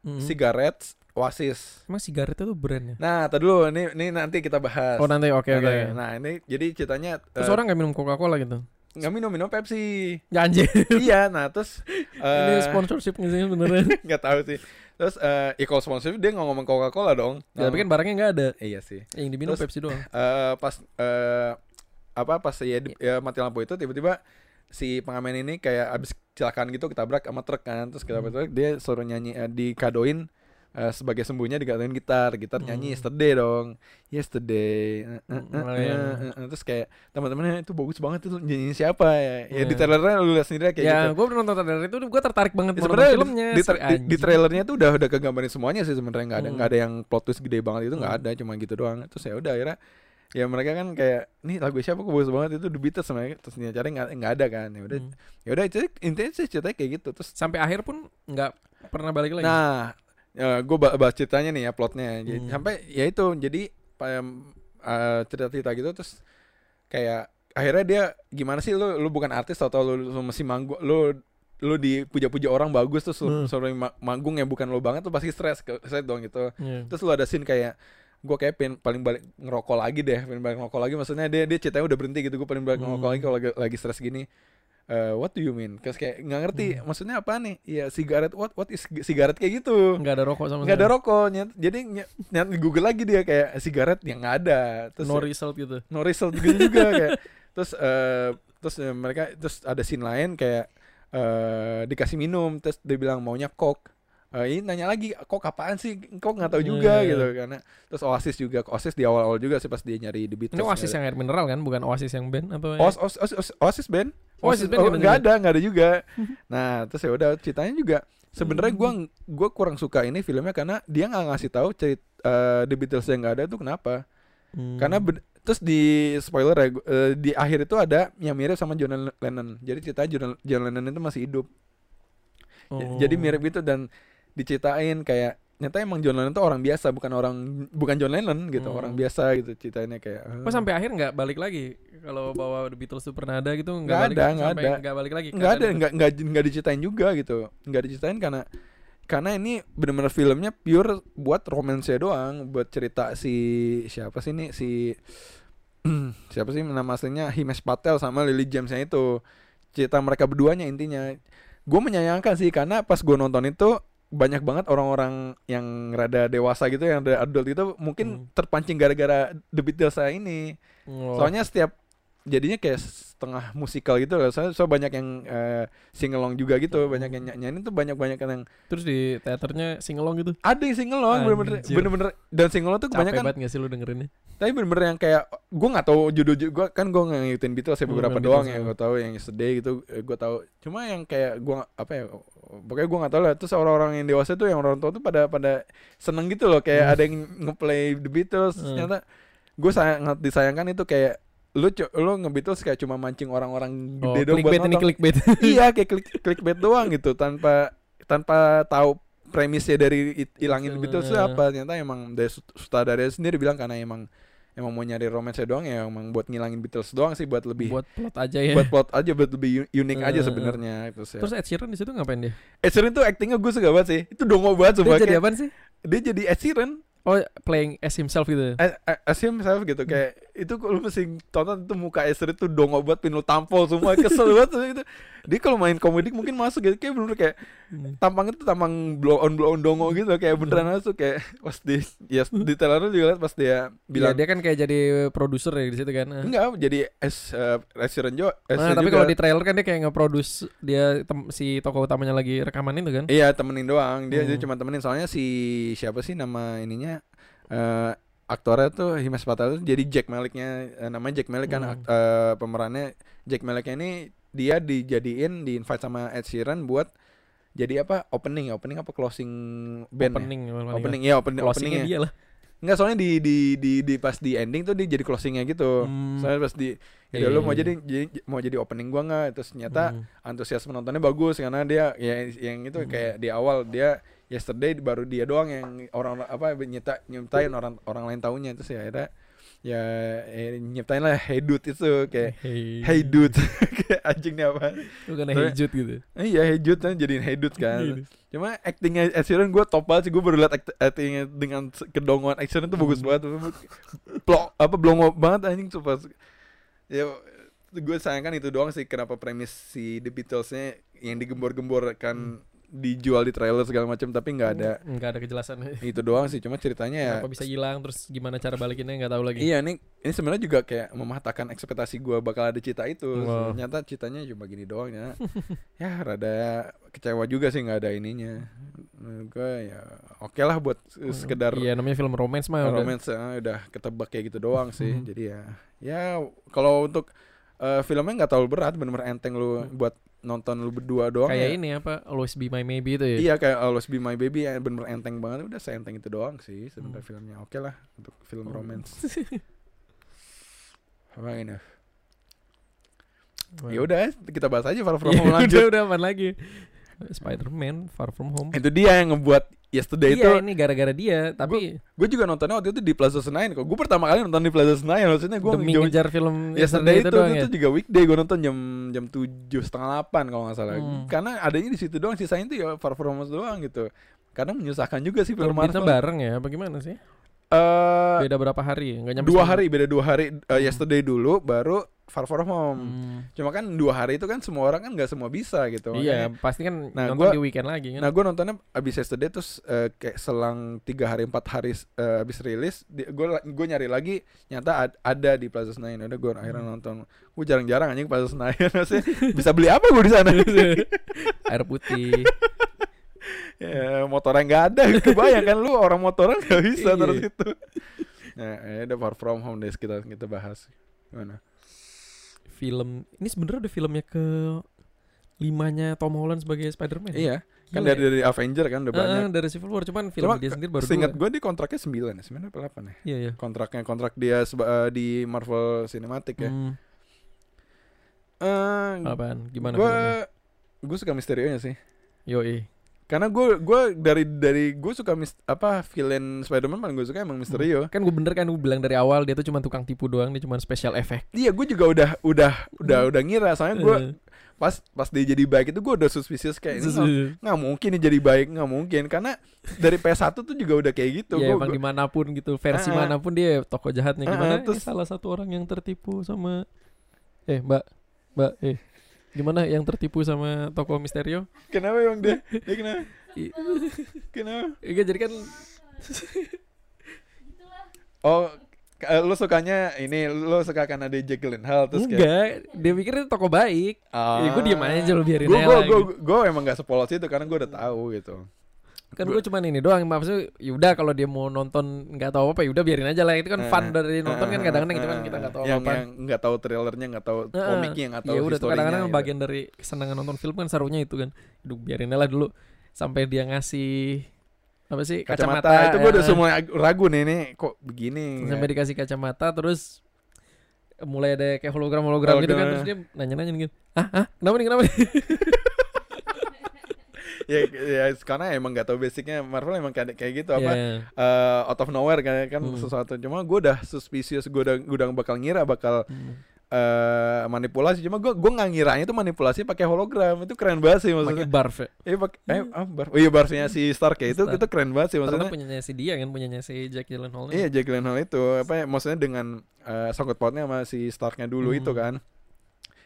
[SPEAKER 2] Hmm.
[SPEAKER 1] cigarettes, Oasis.
[SPEAKER 2] Emang sigaret itu brandnya?
[SPEAKER 1] Nah, tadi dulu ini ini nanti kita bahas.
[SPEAKER 2] Oh nanti oke oke.
[SPEAKER 1] Nah,
[SPEAKER 2] oke.
[SPEAKER 1] Nah, ini jadi ceritanya
[SPEAKER 2] Terus
[SPEAKER 1] eh,
[SPEAKER 2] orang nggak minum Coca-Cola gitu?
[SPEAKER 1] Nggak minum minum Pepsi.
[SPEAKER 2] Ya anjir.
[SPEAKER 1] iya, nah terus (laughs)
[SPEAKER 2] ini
[SPEAKER 1] eh,
[SPEAKER 2] sponsorship nih sih beneran. (laughs)
[SPEAKER 1] nggak tahu sih. Terus eh ya kalau sponsor dia nggak ngomong Coca-Cola dong.
[SPEAKER 2] ya, tapi kan barangnya nggak ada.
[SPEAKER 1] iya sih.
[SPEAKER 2] Yang diminum
[SPEAKER 1] Terus-
[SPEAKER 2] Pepsi doang.
[SPEAKER 1] eh pas eh apa pas ya, di- ya mati lampu itu tiba-tiba si pengamen ini kayak abis kecelakaan gitu ketabrak sama truk kan terus ketabrak truk dia suruh nyanyi eh, dikadoin eh, sebagai sembuhnya dikadoin gitar gitar nyanyi
[SPEAKER 2] Hmm.
[SPEAKER 1] yesterday dong yesterday eh,
[SPEAKER 2] Oh, iya.
[SPEAKER 1] eh, eh, eh. terus kayak teman-temannya itu bagus banget itu nyanyi siapa ya ya di
[SPEAKER 2] Iya.
[SPEAKER 1] trailernya lu lihat sendiri kayak
[SPEAKER 2] ya,
[SPEAKER 1] gitu
[SPEAKER 2] gue nonton trailer itu gue tertarik banget
[SPEAKER 1] Ya, sebenarnya di-
[SPEAKER 2] filmnya.
[SPEAKER 1] di, tra- di, di trailernya tuh udah udah kegambarin semuanya sih sebenarnya nggak ada
[SPEAKER 2] Hmm.
[SPEAKER 1] nggak ada yang plot twist gede banget itu nggak
[SPEAKER 2] Hmm.
[SPEAKER 1] ada cuma gitu doang terus ya udah akhirnya ya mereka kan kayak nih lagu siapa kok bagus banget itu The Beatles sebenarnya terus cari nggak nggak ada kan ya udah
[SPEAKER 2] Hmm.
[SPEAKER 1] ya udah itu intinya sih ceritanya kayak gitu terus
[SPEAKER 2] Sampai akhir pun nggak pernah balik lagi.
[SPEAKER 1] nah gue bahas ceritanya nih ya plotnya Jadi,
[SPEAKER 2] Hmm.
[SPEAKER 1] sampai ya itu jadi cerita cerita gitu terus kayak akhirnya dia gimana sih lu lu bukan artis atau lu, lu masih manggung lu lu dipuja-puja orang bagus terus
[SPEAKER 2] Hmm.
[SPEAKER 1] sering ma- manggung yang bukan lu banget tuh pasti stres ke- stres dong gitu
[SPEAKER 2] Iya.
[SPEAKER 1] terus lu ada scene kayak gue kayak pengen paling balik ngerokok lagi deh pengen balik ngerokok lagi maksudnya dia dia ceritanya udah berhenti gitu gue paling balik
[SPEAKER 2] Hmm.
[SPEAKER 1] ngerokok lagi kalau lagi, lagi stres gini eh, what do you mean? Terus kayak nggak ngerti
[SPEAKER 2] Hmm.
[SPEAKER 1] maksudnya apa nih? Iya cigarette what what is sigaret kayak gitu.
[SPEAKER 2] Nggak ada rokok sama
[SPEAKER 1] Nggak ada
[SPEAKER 2] sekali.
[SPEAKER 1] rokok nyet- jadi ny- nyet Google lagi dia kayak sigaret yang nggak ada. Terus
[SPEAKER 2] No result gitu.
[SPEAKER 1] no result gitu juga kayak terus eh terus eh, mereka terus ada scene lain kayak eh dikasih minum terus dia bilang maunya coke Eh, ini nanya lagi kok apaan sih kok nggak tahu juga
[SPEAKER 2] Iya.
[SPEAKER 1] gitu karena terus Oasis juga Oasis di awal-awal juga sih pas dia nyari The Beatles
[SPEAKER 2] Ini Oasis
[SPEAKER 1] nggak
[SPEAKER 2] yang air mineral kan, bukan Oasis yang band apa?
[SPEAKER 1] ada. Oas, Oas, Oas, Oas- Oasis band
[SPEAKER 2] Oasis band
[SPEAKER 1] oh,
[SPEAKER 2] nggak ada
[SPEAKER 1] nggak ada nggak ada juga nah terus ya udah ceritanya juga sebenarnya gua gua kurang suka ini filmnya karena dia nggak ngasih tahu cerita The Beatles yang nggak ada tuh kenapa
[SPEAKER 2] Hmm.
[SPEAKER 1] karena terus di spoiler ya eh, di akhir itu ada yang mirip sama John Lennon. Jadi ceritanya John, John Lennon itu masih hidup.
[SPEAKER 2] Oh.
[SPEAKER 1] Jadi mirip gitu dan diceritain kayak nyata emang John Lennon itu orang biasa bukan orang bukan John Lennon gitu
[SPEAKER 2] Hmm.
[SPEAKER 1] orang biasa gitu ceritanya kayak eh,
[SPEAKER 2] Pas sampai akhir nggak balik lagi. Kalau bawa The Beatles Super Nada gitu nggak
[SPEAKER 1] ada, nggak ada.
[SPEAKER 2] nggak balik lagi.
[SPEAKER 1] nggak ada nggak nggak nggak diceritain juga gitu nggak diceritain karena karena ini benar-benar filmnya pure buat romance doang buat cerita si siapa sih ini si (clears throat) siapa sih nama aslinya Himesh Patel sama Lily Jamesnya itu cerita mereka berduanya intinya gue menyayangkan sih karena pas gue nonton itu banyak banget orang-orang yang rada dewasa gitu yang rada adult itu mungkin
[SPEAKER 2] Hmm.
[SPEAKER 1] terpancing gara-gara The Beatles saya ini
[SPEAKER 2] Oh.
[SPEAKER 1] Soalnya setiap jadinya kayak setengah musikal gitu loh. Soalnya so banyak yang eh, sing along juga gitu,
[SPEAKER 2] Hmm.
[SPEAKER 1] banyak yang ny- nyanyi tuh banyak-banyak yang
[SPEAKER 2] terus di teaternya singelong gitu.
[SPEAKER 1] ada yang sing along bener-bener bener-bener dan sing along tuh
[SPEAKER 2] Capek
[SPEAKER 1] kebanyakan
[SPEAKER 2] banget gak sih lu dengerinnya?
[SPEAKER 1] tapi bener-bener yang kayak gue nggak tahu judul gue kan gue ngikutin Beatles ya
[SPEAKER 2] Hmm,
[SPEAKER 1] beberapa
[SPEAKER 2] Beatles,
[SPEAKER 1] doang
[SPEAKER 2] ya.
[SPEAKER 1] yang gue tahu yang sedih gitu gue tahu cuma yang kayak gue apa ya pokoknya gue nggak tahu lah terus orang-orang yang dewasa tuh yang orang tua tuh pada pada seneng gitu loh kayak
[SPEAKER 2] Hmm.
[SPEAKER 1] ada yang ngeplay The Beatles
[SPEAKER 2] Hmm.
[SPEAKER 1] ternyata gue sangat disayangkan itu kayak lu lu nge-Beatles kayak cuma mancing orang-orang
[SPEAKER 2] Oh,
[SPEAKER 1] gede doang buat
[SPEAKER 2] ini
[SPEAKER 1] nonton.
[SPEAKER 2] clickbait. (laughs)
[SPEAKER 1] iya kayak klik clickbait doang gitu tanpa tanpa tahu premisnya dari it- ilangin The Beatles itu apa ternyata emang dari sut- sutradara sendiri bilang karena emang emang mau nyari romance doang ya emang buat ngilangin Beatles doang sih buat lebih buat,
[SPEAKER 2] buat plot aja ya.
[SPEAKER 1] plot aja buat lebih unik aja
[SPEAKER 2] Eh,
[SPEAKER 1] sebenarnya terus ya
[SPEAKER 2] Terus Ed Sheeran di situ ngapain dia?
[SPEAKER 1] Ed Sheeran tuh actingnya gue suka banget sih itu dongo banget
[SPEAKER 2] Dia
[SPEAKER 1] sumpah
[SPEAKER 2] jadi apaan sih?
[SPEAKER 1] dia jadi Ed Sheeran
[SPEAKER 2] Oh, playing as himself gitu.
[SPEAKER 1] A- a- as himself gitu kayak itu lu mesti tonton tuh muka Ed Sheeran tuh dongo banget pin lu tampol semua kesel banget (laughs) gitu dia kalau main komedi mungkin masuk gitu kayak bener kayak
[SPEAKER 2] Hmm.
[SPEAKER 1] tampangnya tuh tampang blow on blow on dongo gitu kayak beneran masuk kayak pas di ya di trailer juga liat pas dia
[SPEAKER 2] Bilang
[SPEAKER 1] bilang
[SPEAKER 2] dia kan kayak jadi produser ya di situ kan.
[SPEAKER 1] enggak jadi es uh, jo
[SPEAKER 2] Nah, tapi kalau di trailer kan dia kayak nge-produce dia tem- si tokoh utamanya lagi rekaman itu kan.
[SPEAKER 1] Iya temenin doang dia dia
[SPEAKER 2] Hmm.
[SPEAKER 1] cuma temenin soalnya si siapa sih nama ininya eh aktornya tuh Himesh Patel tuh jadi Jack Maliknya eh, namanya Jack Malik kan
[SPEAKER 2] Hmm.
[SPEAKER 1] eh, pemerannya Jack Maliknya ini dia dijadiin di invite sama Ed Sheeran buat jadi apa opening opening apa closing band ya?
[SPEAKER 2] opening opening.
[SPEAKER 1] opening ya opening
[SPEAKER 2] Closingnya
[SPEAKER 1] openingnya
[SPEAKER 2] dia lah.
[SPEAKER 1] Enggak soalnya di, di di di pas di ending tuh dia jadi closingnya gitu
[SPEAKER 2] Hmm.
[SPEAKER 1] soalnya pas di
[SPEAKER 2] Iya,
[SPEAKER 1] ya lu
[SPEAKER 2] iya,
[SPEAKER 1] mau
[SPEAKER 2] iya.
[SPEAKER 1] jadi, jadi mau jadi opening gua nggak terus ternyata
[SPEAKER 2] Hmm.
[SPEAKER 1] antusias penontonnya bagus karena dia ya yang itu
[SPEAKER 2] Hmm.
[SPEAKER 1] kayak di awal dia yesterday baru dia doang yang orang apa nyipta nyiptain orang orang lain tahunya terus ya akhirnya ya eh, nyiptain lah hey dude itu kayak
[SPEAKER 2] hey,
[SPEAKER 1] hey dude kayak anjing nih apa.
[SPEAKER 2] Bukan hey Jude gitu.
[SPEAKER 1] Iya hey dude kan jadiin hey dude kan
[SPEAKER 2] Gitu.
[SPEAKER 1] cuma actingnya Ed Sheeran gue top banget sih. Gue baru liat act- actingnya dengan kedongoan Ed Sheeran tuh bagus
[SPEAKER 2] Hmm.
[SPEAKER 1] banget. (laughs) Plok, apa blongo banget anjing sumpah ya gue sayangkan itu doang sih kenapa premis si The Beatles-nya yang digembor-gemborkan dijual di trailer segala macam tapi nggak ada
[SPEAKER 2] Nggak ada kejelasan. (laughs)
[SPEAKER 1] itu doang sih cuma ceritanya ya
[SPEAKER 2] Kenapa bisa hilang terus gimana cara balikinnya nggak tahu lagi.
[SPEAKER 1] iya ini ini sebenarnya juga kayak mematahkan ekspektasi gue bakal ada cita itu
[SPEAKER 2] Wow.
[SPEAKER 1] ternyata citanya cuma gini doang ya ya rada kecewa juga sih nggak ada ininya gue ya oke lah buat uh, sekedar
[SPEAKER 2] Iya namanya film romance mah udah.
[SPEAKER 1] romance ah, udah ketebak kayak gitu doang sih
[SPEAKER 2] Mhm.
[SPEAKER 1] jadi ya ya kalau untuk eh, filmnya nggak terlalu berat bener-bener enteng lu buat nonton lu berdua doang
[SPEAKER 2] Kayak
[SPEAKER 1] ya.
[SPEAKER 2] ini apa Always Be My Maybe itu ya.
[SPEAKER 1] Iya kayak Always Be My Baby ya bener-bener enteng banget udah seenteng itu doang sih sebenarnya
[SPEAKER 2] Hmm.
[SPEAKER 1] filmnya oke lah untuk film
[SPEAKER 2] Hmm.
[SPEAKER 1] romance (laughs) apa ini ya udah kita bahas aja Far From
[SPEAKER 2] Iya,
[SPEAKER 1] Home (laughs)
[SPEAKER 2] udah
[SPEAKER 1] lanjut
[SPEAKER 2] udah apaan lagi? Spider-Man Far From Home.
[SPEAKER 1] itu dia yang ngebuat Yesterday itu
[SPEAKER 2] Iya ini gara-gara dia tapi
[SPEAKER 1] gue juga nontonnya waktu itu di Plaza Senayan kok gue pertama kali nonton di Plaza Senayan maksudnya gue
[SPEAKER 2] demi ngejar film
[SPEAKER 1] Yesterday itu,
[SPEAKER 2] doang
[SPEAKER 1] itu,
[SPEAKER 2] ya.
[SPEAKER 1] juga weekday gue nonton jam jam tujuh setengah delapan kalau nggak salah
[SPEAKER 2] Hmm.
[SPEAKER 1] karena adanya di situ doang sisanya itu ya Far From Home doang gitu kadang menyusahkan juga sih film Marvel
[SPEAKER 2] bareng ya apa gimana sih?
[SPEAKER 1] Eh
[SPEAKER 2] Beda berapa hari? Enggak nyampe
[SPEAKER 1] dua hari beda dua hari eh,
[SPEAKER 2] Hmm.
[SPEAKER 1] yesterday dulu baru Far From Home
[SPEAKER 2] Hmm.
[SPEAKER 1] cuma kan dua hari itu kan semua orang kan nggak semua bisa gitu
[SPEAKER 2] Iya,
[SPEAKER 1] Makanya-
[SPEAKER 2] pasti kan
[SPEAKER 1] Nah,
[SPEAKER 2] nonton
[SPEAKER 1] gua-
[SPEAKER 2] di weekend lagi kan.
[SPEAKER 1] Nah gue nontonnya abis yesterday terus eh, kayak selang tiga hari empat hari eh, abis rilis gue gue nyari lagi nyata ad- ada di Plaza Senayan udah gue akhirnya
[SPEAKER 2] Hmm.
[SPEAKER 1] nonton gue jarang-jarang anjing Plaza Senayan (laughs) bisa beli apa gue di sana (laughs)
[SPEAKER 2] Air putih. (laughs)
[SPEAKER 1] ya motornya nggak ada (laughs) kebayang kan lu orang motoran nggak bisa
[SPEAKER 2] Iya.
[SPEAKER 1] terus itu nah ya udah far from home deh kita kita bahas gimana
[SPEAKER 2] film ini sebenarnya udah filmnya ke limanya Tom Holland sebagai Spider-Man.
[SPEAKER 1] iya kan
[SPEAKER 2] Gila
[SPEAKER 1] dari
[SPEAKER 2] ya?
[SPEAKER 1] dari Avenger kan udah
[SPEAKER 2] Ah,
[SPEAKER 1] banyak
[SPEAKER 2] dari Civil War cuman film
[SPEAKER 1] Cuma
[SPEAKER 2] dia sendiri baru
[SPEAKER 1] seingat gue di kontraknya 9 ya 9 apa 8 ya
[SPEAKER 2] Iya, iya.
[SPEAKER 1] kontraknya kontrak dia eh, di Marvel Cinematic ya
[SPEAKER 2] Hmm,
[SPEAKER 1] Eh,
[SPEAKER 2] apaan? Gimana
[SPEAKER 1] gue
[SPEAKER 2] filmnya?
[SPEAKER 1] gue suka misterionya sih
[SPEAKER 2] Yoi.
[SPEAKER 1] Karena gue gue dari dari gue suka mis, apa villain Spider-Man paling gue suka emang Misterio
[SPEAKER 2] Kan gue bener kan gue bilang dari awal dia tuh cuma tukang tipu doang, dia cuma special effect.
[SPEAKER 1] iya gue juga udah udah udah udah ngira. Soalnya gue
[SPEAKER 2] Eh,
[SPEAKER 1] pas pas dia jadi baik itu gue udah suspicious kayak ini nggak-
[SPEAKER 2] sesu-
[SPEAKER 1] nggak mungkin nih jadi baik nggak mungkin. Karena dari PS1 tuh juga udah kayak gitu
[SPEAKER 2] Ya emang
[SPEAKER 1] gua-
[SPEAKER 2] di mana pun gitu versi
[SPEAKER 1] ah. mana
[SPEAKER 2] pun dia tokoh jahatnya
[SPEAKER 1] Ah,
[SPEAKER 2] gimana?
[SPEAKER 1] terus-
[SPEAKER 2] Ini salah satu orang yang tertipu sama eh Mbak Mbak eh gimana yang tertipu sama tokoh Misterio?
[SPEAKER 1] kenapa emang dia? Dia kenapa? Kenapa?
[SPEAKER 2] Iya jadi kan (laughs)
[SPEAKER 1] oh k- lu sukanya ini lu suka karena dia Jake Gyllenhaal terus kayak
[SPEAKER 2] enggak, dia pikir itu tokoh baik.
[SPEAKER 1] ah,
[SPEAKER 2] Ya, gua diem aja lu biarin
[SPEAKER 1] gue gue gue gue emang gak sepolos itu karena gue udah tahu gitu
[SPEAKER 2] Kan
[SPEAKER 1] Gua-
[SPEAKER 2] gue cuman ini doang maksudnya yaudah kalau dia mau nonton nggak tahu apa yaudah biarin aja lah itu kan fun
[SPEAKER 1] Eh,
[SPEAKER 2] dari nonton kan
[SPEAKER 1] eh,
[SPEAKER 2] kadang-kadang gitu
[SPEAKER 1] eh,
[SPEAKER 2] kan kita nggak tahu
[SPEAKER 1] yang,
[SPEAKER 2] apa.
[SPEAKER 1] yang nggak tahu trailernya nggak tahu komiknya nggak tahu
[SPEAKER 2] Iya udah kadang-kadang
[SPEAKER 1] gitu.
[SPEAKER 2] bagian dari kesenangan nonton film kan serunya itu kan. Aduh biarin aja lah dulu sampai dia ngasih apa sih
[SPEAKER 1] kacamata,
[SPEAKER 2] kacamata,
[SPEAKER 1] itu gue udah
[SPEAKER 2] ya.
[SPEAKER 1] semua ag- ragu nih nih kok begini
[SPEAKER 2] sampai dikasih kacamata terus mulai ada kayak hologram hologram gitu kan
[SPEAKER 1] Hologram.
[SPEAKER 2] terus dia nanya-nanya gitu ah ah kenapa nih kenapa nih (laughs)
[SPEAKER 1] ya, ya karena emang nggak tahu basicnya. Marvel emang kayak kayak gitu. Apa
[SPEAKER 2] Iya.
[SPEAKER 1] eh, out of nowhere kan kan
[SPEAKER 2] Hmm.
[SPEAKER 1] sesuatu. Cuma gue udah suspicious gue udah gue udah bakal ngira bakal
[SPEAKER 2] Hmm.
[SPEAKER 1] eh, manipulasi. Cuma gue gue nggak ngiranya itu manipulasi pakai hologram. Itu keren banget sih
[SPEAKER 2] pakai
[SPEAKER 1] maksudnya
[SPEAKER 2] barf ya.
[SPEAKER 1] eh, pakai eh, ah, bar oh iya barfnya si Stark ya. Itu itu keren banget sih
[SPEAKER 2] Karena
[SPEAKER 1] maksudnya.
[SPEAKER 2] punyanya si dia kan punyanya si Jack Gyllenhaal
[SPEAKER 1] Iya Jack Gyllenhaal itu. Apa ya, maksudnya dengan eh, sangkut pautnya sama si Starknya dulu
[SPEAKER 2] Hmm.
[SPEAKER 1] itu kan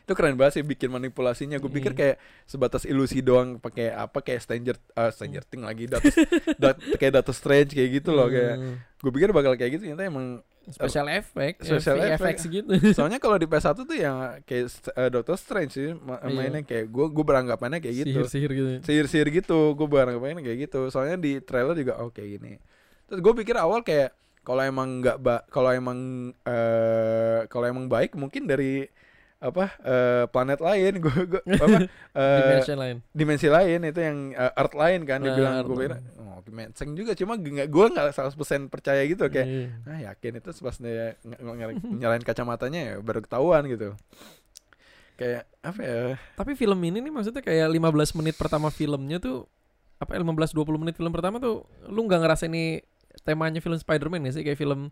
[SPEAKER 1] itu keren banget sih bikin manipulasinya gue pikir
[SPEAKER 2] Iya.
[SPEAKER 1] kayak sebatas ilusi doang pakai apa kayak Stranger uh, Stranger Thing lagi Doctor, Dat- (laughs) kayak Doctor Strange kayak gitu loh kayak
[SPEAKER 2] Hmm.
[SPEAKER 1] gue pikir bakal kayak gitu ternyata emang
[SPEAKER 2] special effect
[SPEAKER 1] Special effect.
[SPEAKER 2] gitu (laughs)
[SPEAKER 1] soalnya kalau di PS1 tuh yang kayak uh, Doctor Strange sih ma-
[SPEAKER 2] Iya.
[SPEAKER 1] mainnya kayak gue gue beranggapannya kayak gitu
[SPEAKER 2] sihir-sihir gitu
[SPEAKER 1] sihir-sihir gitu gue beranggapannya kayak gitu soalnya di trailer juga oke gini terus gue pikir awal kayak kalau emang nggak ba kalau emang eh kalau emang baik mungkin dari apa eh, planet lain. (laughs) Gue gue apa (laughs) eh,
[SPEAKER 2] dimension lain.
[SPEAKER 1] dimensi lain. Itu yang eh, earth lain kan
[SPEAKER 2] Nah,
[SPEAKER 1] dibilang
[SPEAKER 2] Earth
[SPEAKER 1] gue kira oh dimensi juga. Cuma nggak gue nggak 100% percaya gitu kayak
[SPEAKER 2] Iya.
[SPEAKER 1] ah yakin itu pas dia nyalain kacamatanya ya baru ketahuan gitu. Kayak apa ya?
[SPEAKER 2] Tapi film ini nih maksudnya kayak 15 menit pertama filmnya tuh apa 15 20 menit film pertama tuh lu nggak ngerasa ini temanya film Spider-Man ya sih? Kayak film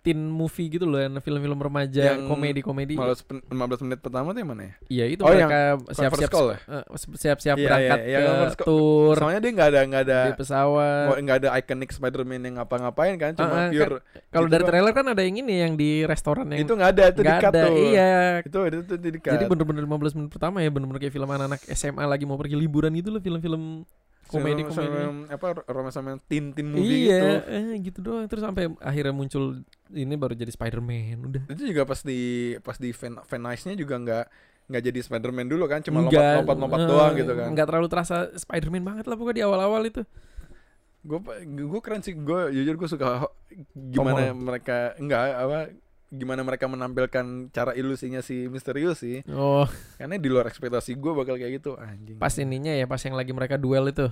[SPEAKER 2] teen movie gitu loh, yang film-film remaja,
[SPEAKER 1] Yang
[SPEAKER 2] komedi-komedi.
[SPEAKER 1] malah 15 menit pertama tuh yang mana ya
[SPEAKER 2] Iya, itu
[SPEAKER 1] Oh,
[SPEAKER 2] mereka siap-siap
[SPEAKER 1] ya?
[SPEAKER 2] eh, siap-siap
[SPEAKER 1] Iya,
[SPEAKER 2] berangkat
[SPEAKER 1] iya, yang
[SPEAKER 2] ke tour
[SPEAKER 1] soalnya dia nggak ada nggak ada
[SPEAKER 2] di pesawat.
[SPEAKER 1] Oh, nggak ada iconic Spider-Man yang ngapa-ngapain kan cuma
[SPEAKER 2] Ah, ah,
[SPEAKER 1] pure
[SPEAKER 2] Kalau
[SPEAKER 1] gitu
[SPEAKER 2] dari trailer kan ada yang ini yang di restoran yang
[SPEAKER 1] itu nggak ada itu
[SPEAKER 2] nggak
[SPEAKER 1] di-cut
[SPEAKER 2] ada.
[SPEAKER 1] tuh
[SPEAKER 2] Iya.
[SPEAKER 1] itu itu tuh di cut
[SPEAKER 2] Jadi bener-bener 15 menit pertama ya bener-bener kayak film anak-anak SMA lagi mau pergi liburan gitu loh film-film komedi komedi.
[SPEAKER 1] apa romance sama teen movie
[SPEAKER 2] Iya,
[SPEAKER 1] gitu
[SPEAKER 2] eh, gitu doang. Terus sampai akhirnya muncul ini baru jadi Spider-Man udah.
[SPEAKER 1] itu juga pas di pas di fan fan nice-nya juga nggak nggak jadi Spider-Man dulu kan cuma
[SPEAKER 2] Enggak,
[SPEAKER 1] lompat lompat lompat
[SPEAKER 2] eh,
[SPEAKER 1] doang gitu kan
[SPEAKER 2] Enggak terlalu terasa Spider-Man banget lah pokoknya di awal-awal itu.
[SPEAKER 1] gue gue keren sih gue jujur gue suka gimana
[SPEAKER 2] Tom
[SPEAKER 1] mereka enggak apa gimana mereka menampilkan cara ilusinya si misterius sih
[SPEAKER 2] Oh,
[SPEAKER 1] karena di luar ekspektasi gue bakal kayak gitu anjing
[SPEAKER 2] pas ininya ya pas yang lagi mereka duel itu.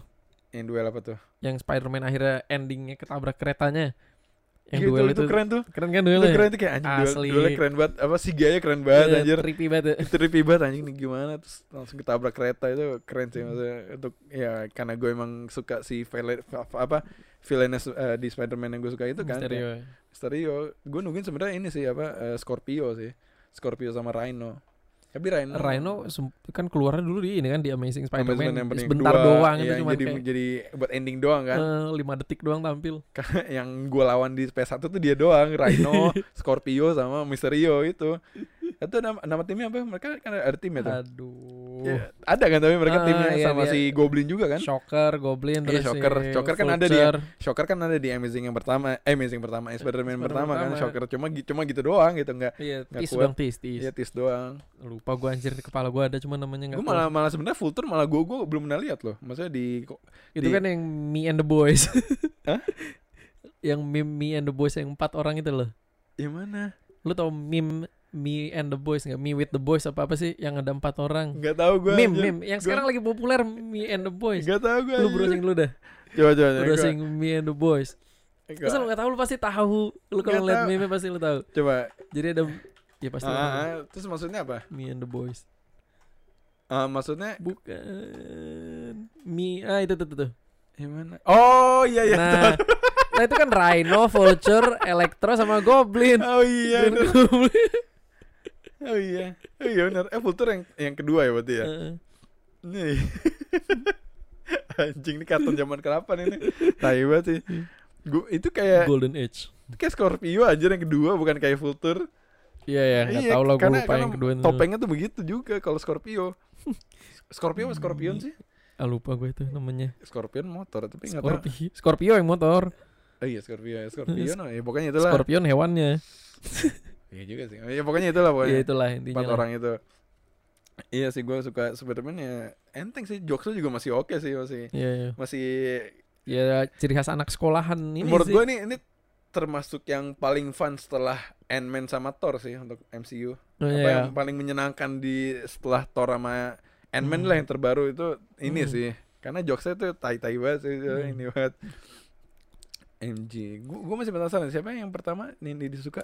[SPEAKER 1] yang duel apa tuh
[SPEAKER 2] Yang Spider-Man akhirnya endingnya ketabrak keretanya. Yang
[SPEAKER 1] Gitu,
[SPEAKER 2] duel
[SPEAKER 1] itu,
[SPEAKER 2] itu,
[SPEAKER 1] keren tuh
[SPEAKER 2] keren kan
[SPEAKER 1] itu
[SPEAKER 2] duelnya?
[SPEAKER 1] keren tuh kayak anjing duel,
[SPEAKER 2] Asli.
[SPEAKER 1] duelnya keren banget apa si Gaya keren banget
[SPEAKER 2] Iya,
[SPEAKER 1] anjir
[SPEAKER 2] creepy banget. ya.
[SPEAKER 1] itu trippy banget anjing nih gimana terus langsung ketabrak kereta itu keren sih maksudnya untuk ya karena gue emang suka si villain apa villainnya eh, di Spider-Man yang gue suka itu kan
[SPEAKER 2] Mysterio.
[SPEAKER 1] kayak Mysterio gue nungguin sebenarnya ini sih apa eh, Scorpio sih Scorpio sama Rhino Tapi Rhino
[SPEAKER 2] Rhino kan keluarnya dulu di ini kan di Amazing Spider-Man.
[SPEAKER 1] yang
[SPEAKER 2] Sebentar
[SPEAKER 1] kedua,
[SPEAKER 2] doang itu
[SPEAKER 1] iya,
[SPEAKER 2] cuma
[SPEAKER 1] jadi
[SPEAKER 2] kayak
[SPEAKER 1] jadi buat ending doang kan.
[SPEAKER 2] eh, lima detik doang tampil. (laughs)
[SPEAKER 1] yang gue lawan di PS1 tuh dia doang, Rhino, (laughs) Scorpio sama Mysterio itu. Itu nama, nama timnya apa? Mereka kan ada tim ya tuh.
[SPEAKER 2] Aduh.
[SPEAKER 1] Ya, ada kan tapi mereka
[SPEAKER 2] Ah,
[SPEAKER 1] timnya
[SPEAKER 2] iya,
[SPEAKER 1] sama
[SPEAKER 2] dia-
[SPEAKER 1] si Goblin juga kan?
[SPEAKER 2] Shocker, Goblin,
[SPEAKER 1] Iya,
[SPEAKER 2] terus
[SPEAKER 1] Shocker.
[SPEAKER 2] si
[SPEAKER 1] Shocker kan ada di-
[SPEAKER 2] Vulture.
[SPEAKER 1] Shocker kan ada di Amazing yang pertama, eh Amazing pertama, eh, Spider-Man
[SPEAKER 2] Spider-Man
[SPEAKER 1] pertama kan
[SPEAKER 2] pertama.
[SPEAKER 1] Shocker cuma cuma gitu doang gitu enggak.
[SPEAKER 2] Iya, tis
[SPEAKER 1] kuat.
[SPEAKER 2] dong, tis, tis.
[SPEAKER 1] Iya tis doang.
[SPEAKER 2] Lupa gua anjir di kepala gua ada cuma namanya enggak
[SPEAKER 1] Gue malah malah sebenarnya Full Tour malah gue gue belum pernah lihat loh. Maksudnya di
[SPEAKER 2] Itu
[SPEAKER 1] di-
[SPEAKER 2] kan yang Me and the Boys. (laughs)
[SPEAKER 1] Hah?
[SPEAKER 2] yang meme Me and the Boys yang empat orang itu loh.
[SPEAKER 1] yang mana?
[SPEAKER 2] Lu tau meme Me and the Boys nggak? Me with the Boys apa apa sih yang ada empat orang?
[SPEAKER 1] Enggak tahu gue.
[SPEAKER 2] meme, meme. Yang sekarang lagi populer Me and the Boys.
[SPEAKER 1] Enggak tahu gue.
[SPEAKER 2] Lu browsing dulu dah.
[SPEAKER 1] Coba coba.
[SPEAKER 2] Lu browsing Me and the Boys. Masa lu gak tahu lu pasti tahu. Lu kalau
[SPEAKER 1] tahu.
[SPEAKER 2] meme pasti lu tahu.
[SPEAKER 1] Coba.
[SPEAKER 2] Jadi ada ya pasti lu.
[SPEAKER 1] Ah, ah, terus maksudnya apa?
[SPEAKER 2] Me and the Boys.
[SPEAKER 1] Ah, maksudnya
[SPEAKER 2] Bukan. Me ah itu tuh tuh. tuh.
[SPEAKER 1] yang mana? Oh iya iya.
[SPEAKER 2] Nah, (laughs) nah itu kan Rhino, Vulture, Electro sama Goblin.
[SPEAKER 1] Oh iya.
[SPEAKER 2] Green. Goblin.
[SPEAKER 1] Oh iya. Oh iya benar. Eh Vulture yang yang kedua ya berarti ya.
[SPEAKER 2] Heeh.
[SPEAKER 1] Nih. (laughs) Anjing ini kartun zaman kenapa nih? nih? Tai banget sih. Gua itu kayak
[SPEAKER 2] Golden Age.
[SPEAKER 1] itu kayak Scorpio aja yang kedua bukan kayak Vulture.
[SPEAKER 2] Iya ya, nggak
[SPEAKER 1] Iya,
[SPEAKER 2] tahu lah gue lupa yang kedua itu.
[SPEAKER 1] Topengnya tuh begitu juga kalau Scorpio. Scorpio apa Scorpion sih?
[SPEAKER 2] Ah lupa gue itu namanya.
[SPEAKER 1] Scorpion motor tapi nggak tahu.
[SPEAKER 2] Scorpio. Scorpio yang motor.
[SPEAKER 1] Oh iya Scorpio ya Scorpion. (laughs) oh, ya pokoknya itulah.
[SPEAKER 2] Scorpion hewannya. (laughs)
[SPEAKER 1] Iya juga sih. Iya pokoknya itulah
[SPEAKER 2] Iya
[SPEAKER 1] pokoknya.
[SPEAKER 2] itulah intinya.
[SPEAKER 1] Empat
[SPEAKER 2] lah.
[SPEAKER 1] orang itu. Iya sih gue suka Spiderman ya enteng sih jokesnya juga masih oke sih masih
[SPEAKER 2] Iya, iya.
[SPEAKER 1] masih
[SPEAKER 2] Ya ciri khas anak sekolahan ini
[SPEAKER 1] menurut
[SPEAKER 2] sih.
[SPEAKER 1] gue nih ini termasuk yang paling fun setelah Ant-Man sama Thor sih untuk MCU.
[SPEAKER 2] Oh,
[SPEAKER 1] Apa
[SPEAKER 2] iya.
[SPEAKER 1] yang paling menyenangkan di setelah Thor sama Ant-Man
[SPEAKER 2] Hmm.
[SPEAKER 1] lah yang terbaru itu ini
[SPEAKER 2] Hmm.
[SPEAKER 1] sih. Karena jokesnya tuh tai-tai banget sih
[SPEAKER 2] Hmm.
[SPEAKER 1] ini banget. MG. Gue masih penasaran siapa yang pertama Nindi disuka?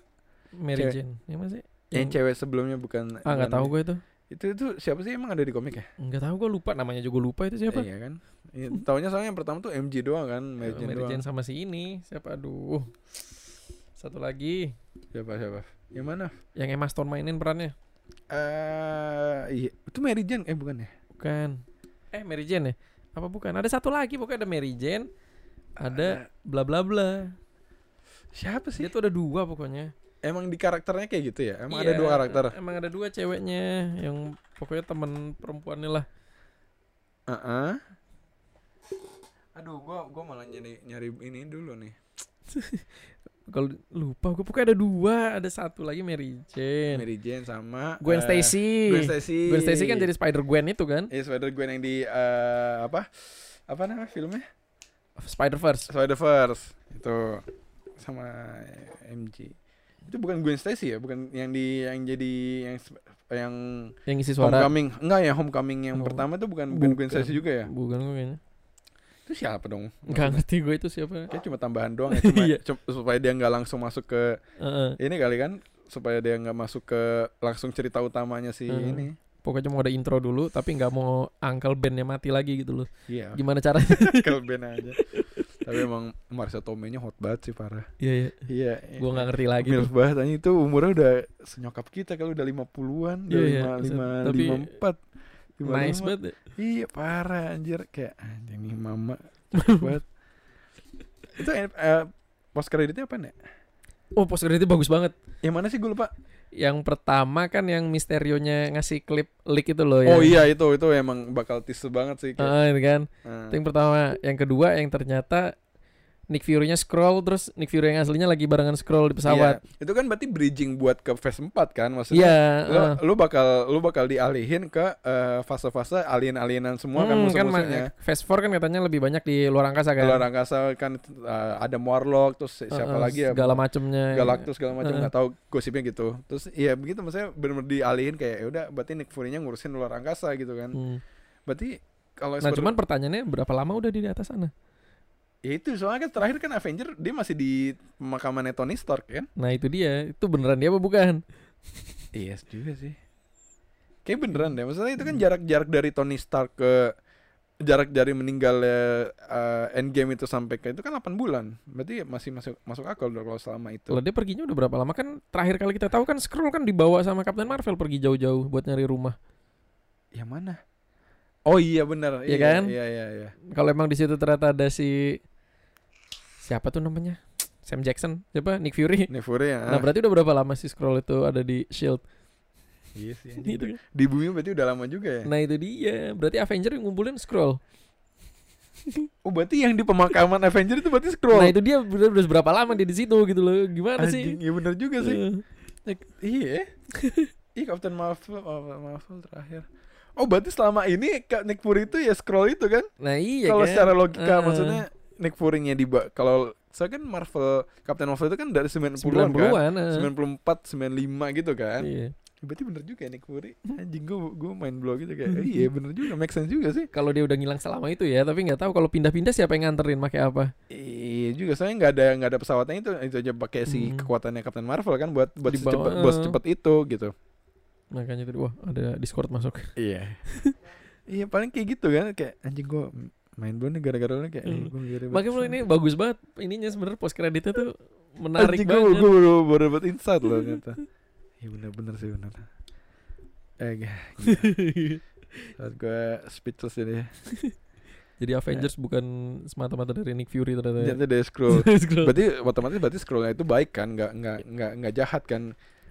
[SPEAKER 2] Mary
[SPEAKER 1] Cewek.
[SPEAKER 2] Jane. Yang mana sih?
[SPEAKER 1] Yang cewek sebelumnya bukan
[SPEAKER 2] Ah nggak tahu gue itu.
[SPEAKER 1] Itu itu siapa sih emang ada di komik ya?
[SPEAKER 2] Nggak tahu gue lupa namanya juga lupa itu siapa.
[SPEAKER 1] Iya kan? Iya, taunya soalnya yang pertama tuh MG doang kan, Mary
[SPEAKER 2] Eh,
[SPEAKER 1] Jane
[SPEAKER 2] Mary
[SPEAKER 1] doang.
[SPEAKER 2] Jane sama si ini siapa aduh. Satu lagi
[SPEAKER 1] Siapa siapa? Yang mana?
[SPEAKER 2] yang Emma Stone mainin perannya.
[SPEAKER 1] Eh iya, itu Mary Jane eh bukan ya?
[SPEAKER 2] Bukan. Eh Mary Jane ya? Apa bukan? Ada satu lagi pokoknya ada Mary Jane, ada bla bla bla.
[SPEAKER 1] Siapa sih?
[SPEAKER 2] Dia tuh ada dua pokoknya.
[SPEAKER 1] Emang di karakternya kayak gitu ya? Emang ada
[SPEAKER 2] Iya,
[SPEAKER 1] dua karakter?
[SPEAKER 2] Emang ada dua ceweknya yang pokoknya teman perempuannya lah.
[SPEAKER 1] Heeh. Aduh, gua gua malah nyari nyari ini dulu nih. (laughs)
[SPEAKER 2] Kalau lupa gue pokoknya ada dua, ada satu lagi Mary Jane.
[SPEAKER 1] Mary Jane sama
[SPEAKER 2] Gwen
[SPEAKER 1] eh,
[SPEAKER 2] Stacy.
[SPEAKER 1] Gwen Stacy.
[SPEAKER 2] Gwen Stacy kan jadi Spider Gwen itu kan?
[SPEAKER 1] Iya, Spider Gwen yang di eh, apa? Apa namanya filmnya?
[SPEAKER 2] Spider Verse.
[SPEAKER 1] Spider Verse. Itu sama MG. Itu bukan Gwen Stacy ya, bukan yang di yang jadi yang yang
[SPEAKER 2] Yang isi suara.
[SPEAKER 1] Homecoming. Enggak ya, Homecoming yang
[SPEAKER 2] Oh.
[SPEAKER 1] pertama itu bukan bukan Gwen. Stacy juga ya?
[SPEAKER 2] Bukan gue kayaknya.
[SPEAKER 1] Itu siapa dong?
[SPEAKER 2] Enggak ngerti gue itu siapa.
[SPEAKER 1] Kayak cuma tambahan doang ya, cuma (laughs)
[SPEAKER 2] Iya.
[SPEAKER 1] cu- supaya dia nggak langsung masuk ke
[SPEAKER 2] Heeh.
[SPEAKER 1] ini kali kan supaya dia nggak masuk ke langsung cerita utamanya si
[SPEAKER 2] Hmm.
[SPEAKER 1] ini.
[SPEAKER 2] Pokoknya mau ada intro dulu tapi nggak mau Uncle Bennya mati lagi gitu loh.
[SPEAKER 1] Iya,
[SPEAKER 2] Gimana caranya? (laughs)
[SPEAKER 1] Uncle Ben aja. Tapi emang Marisa Tomei-nya hot banget sih parah.
[SPEAKER 2] Iya iya.
[SPEAKER 1] Iya.
[SPEAKER 2] Gue nggak ngerti lagi
[SPEAKER 1] Milf
[SPEAKER 2] tuh.
[SPEAKER 1] banget anjing itu umurnya udah senyokap kita kalau udah 50-an, udah
[SPEAKER 2] Iya, iya.
[SPEAKER 1] lima lima lima empat. lima
[SPEAKER 2] Nice
[SPEAKER 1] lima.
[SPEAKER 2] banget. ya.
[SPEAKER 1] Iya parah anjir kayak anjing nih mama (laughs) banget. Itu eh, post kreditnya apa nih?
[SPEAKER 2] Oh post creditnya bagus banget.
[SPEAKER 1] Yang mana sih gue lupa?
[SPEAKER 2] Yang pertama kan yang misterionya ngasih klip leak itu loh
[SPEAKER 1] Oh
[SPEAKER 2] yang-
[SPEAKER 1] iya itu itu emang bakal tisu banget sih kayak.
[SPEAKER 2] Ah, itu kan. Itu yang pertama, yang kedua yang ternyata Nick Fury-nya scroll terus Nick Fury yang aslinya lagi barengan scroll di pesawat.
[SPEAKER 1] Iya. Itu kan berarti bridging buat ke phase 4 kan maksudnya.
[SPEAKER 2] Iya,
[SPEAKER 1] Lu,
[SPEAKER 2] ah.
[SPEAKER 1] lu bakal lu bakal dialihin ke eh, fase-fase alien-alienan semua kan
[SPEAKER 2] Hmm, kan
[SPEAKER 1] musuh-musuhnya.
[SPEAKER 2] ma- Phase 4 kan katanya lebih banyak di luar angkasa kan.
[SPEAKER 1] Luar angkasa kan eh, ada Warlock terus si- siapa
[SPEAKER 2] Ah, ah,
[SPEAKER 1] lagi ya?
[SPEAKER 2] Segala macemnya.
[SPEAKER 1] Galactus segala macam nggak tahu gosipnya gitu. Terus iya begitu maksudnya benar-benar dialihin kayak ya udah berarti Nick Fury-nya ngurusin luar angkasa gitu kan.
[SPEAKER 2] Hmm.
[SPEAKER 1] Berarti kalau
[SPEAKER 2] Nah, cuman pertanyaannya berapa lama udah di atas sana?
[SPEAKER 1] Ya itu soalnya kan terakhir kan Avenger dia masih di pemakamannya Tony Stark kan.
[SPEAKER 2] Nah, itu dia. Itu beneran dia apa bukan?
[SPEAKER 1] Iya juga sih. Kayak beneran deh. Maksudnya itu kan jarak-jarak dari Tony Stark ke jarak dari meninggalnya uh, Endgame itu sampai ke itu kan 8 bulan. Berarti masih masuk masuk akal dong kalau selama itu.
[SPEAKER 2] Kalau dia perginya udah berapa lama kan terakhir kali kita tahu kan Skrull kan dibawa sama Captain Marvel pergi jauh-jauh buat nyari rumah.
[SPEAKER 1] Yang mana? Oh iya benar.
[SPEAKER 2] Iya kan?
[SPEAKER 1] Iya iya iya.
[SPEAKER 2] Kalau emang di situ ternyata ada si siapa tuh namanya? (tsk) Sam Jackson, siapa? Nick Fury.
[SPEAKER 1] Nick Fury ya.
[SPEAKER 2] Nah, berarti udah berapa lama sih Skrull itu ada di Shield?
[SPEAKER 1] Iya sih. (laughs)
[SPEAKER 2] Gitu.
[SPEAKER 1] Di bumi berarti udah lama juga ya.
[SPEAKER 2] Nah, itu dia. Berarti Avenger yang ngumpulin Skrull. (laughs)
[SPEAKER 1] Oh berarti yang di pemakaman Avenger itu berarti scroll.
[SPEAKER 2] Nah, itu dia udah, udah berapa lama dia di situ gitu loh. Gimana sih?
[SPEAKER 1] Anjing, iya benar juga sih.
[SPEAKER 2] Eh,
[SPEAKER 1] Iya. (laughs) Iya Captain Marvel, Marvel, Marvel terakhir. Oh berarti selama ini Kak Nick Fury itu ya scroll itu kan?
[SPEAKER 2] Nah, iya
[SPEAKER 1] kalau
[SPEAKER 2] kan.
[SPEAKER 1] secara logika
[SPEAKER 2] Eh.
[SPEAKER 1] maksudnya Nick Fury-nya di kalau saya kan Marvel Captain Marvel itu kan dari 90-an
[SPEAKER 2] 90-an.
[SPEAKER 1] kan?
[SPEAKER 2] eh.
[SPEAKER 1] 94, 95 gitu kan?
[SPEAKER 2] Iya.
[SPEAKER 1] Berarti bener juga ya Nick Fury. Anjing gue gue main blow gitu kayak eh, iya bener juga make sense juga sih.
[SPEAKER 2] Kalau dia udah ngilang selama itu ya, tapi nggak tahu kalau pindah-pindah siapa yang nganterin pakai apa.
[SPEAKER 1] Iya juga soalnya nggak ada nggak ada pesawatnya itu itu aja pakai si
[SPEAKER 2] Hmm.
[SPEAKER 1] kekuatannya Captain Marvel kan buat buat
[SPEAKER 2] Dibawa,
[SPEAKER 1] secepat buat
[SPEAKER 2] eh.
[SPEAKER 1] secepat itu gitu.
[SPEAKER 2] Makanya tadi wah ada Discord masuk.
[SPEAKER 1] Iya. (laughs) iya paling kayak gitu kan kayak anjing gua main blow nih gara-gara lu kayak
[SPEAKER 2] Hmm.
[SPEAKER 1] eh, gua gara
[SPEAKER 2] Makanya menurut ini bagus banget ininya sebenarnya post kreditnya tuh menarik
[SPEAKER 1] gua,
[SPEAKER 2] banget.
[SPEAKER 1] gua baru baru dapat insight loh ternyata. (laughs) Iya bener-bener sih bener. Eh. (laughs) Saat gua speechless ini. (laughs)
[SPEAKER 2] Jadi Avengers bukan semata-mata dari Nick Fury ternyata. ya.
[SPEAKER 1] Ternyata dari scroll.
[SPEAKER 2] Scroll.
[SPEAKER 1] berarti otomatis berarti scrollnya itu baik kan nggak nggak nggak nggak jahat kan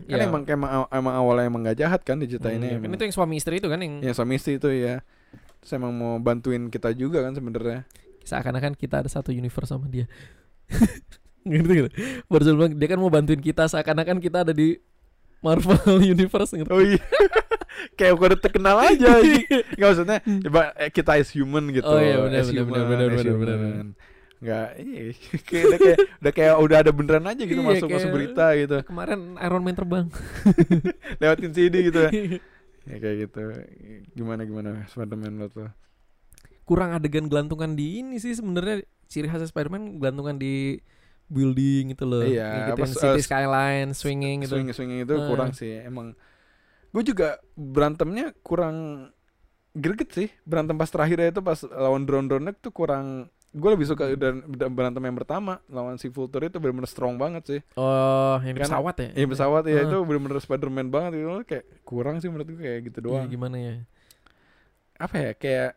[SPEAKER 1] kan
[SPEAKER 2] Iya.
[SPEAKER 1] emang emang emang awalnya emang nggak jahat kan diceritain
[SPEAKER 2] Hmm, kan itu yang suami istri itu kan yang
[SPEAKER 1] ya suami istri itu ya terus emang mau bantuin kita juga kan sebenarnya
[SPEAKER 2] seakan-akan kita ada satu universe sama dia. (laughs) gitu gitu. Baru bilang dia kan mau bantuin kita seakan-akan kita ada di Marvel (laughs) Universe gitu.
[SPEAKER 1] oh iya (laughs) kayak udah terkenal aja anjing. nggak maksudnya coba eh, kita as human gitu
[SPEAKER 2] Oh iya, benar, benar, benar, benar, benar, benar,
[SPEAKER 1] human. nggak iya kayak udah kayak udah kayak udah ada beneran aja gitu
[SPEAKER 2] Iya,
[SPEAKER 1] masuk masuk berita gitu
[SPEAKER 2] Kemarin Iron Man terbang.
[SPEAKER 1] lewatin CD gitu ya kayak gitu gimana gimana Spiderman lo tuh
[SPEAKER 2] Kurang adegan gelantungan di ini sih sebenarnya ciri khasnya Spider-Man gelantungan di building gitu loh.
[SPEAKER 1] Iya, apa,
[SPEAKER 2] city
[SPEAKER 1] eh,
[SPEAKER 2] skyline, swinging gitu.
[SPEAKER 1] swing swinging itu
[SPEAKER 2] Eh.
[SPEAKER 1] kurang sih emang gue juga berantemnya kurang greget sih berantem pas terakhir itu pas lawan drone drone tuh kurang gue lebih suka dan berantem yang pertama lawan si Vulture itu benar-benar strong banget sih
[SPEAKER 2] Oh, yang
[SPEAKER 1] Karena-
[SPEAKER 2] pesawat ya?
[SPEAKER 1] Iya pesawat ya
[SPEAKER 2] Ah.
[SPEAKER 1] itu benar-benar Spiderman banget itu kayak kurang sih menurut gue kayak gitu
[SPEAKER 2] Iya,
[SPEAKER 1] doang
[SPEAKER 2] gimana ya?
[SPEAKER 1] apa ya kayak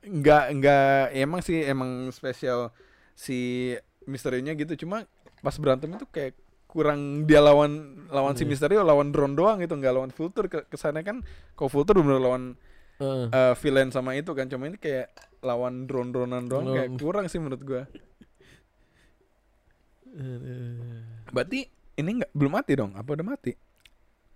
[SPEAKER 1] nggak nggak ya emang sih emang spesial si misterinya gitu cuma pas berantem itu kayak kurang dia lawan lawan si
[SPEAKER 2] Iya.
[SPEAKER 1] Misterio lawan drone doang gitu nggak lawan Vulture ke kesannya kan kalau Vulture bener lawan
[SPEAKER 2] Heeh.
[SPEAKER 1] eh, villain sama itu kan cuma ini kayak lawan drone dronean doang kayak kurang sih menurut gua berarti ini nggak belum mati dong apa udah mati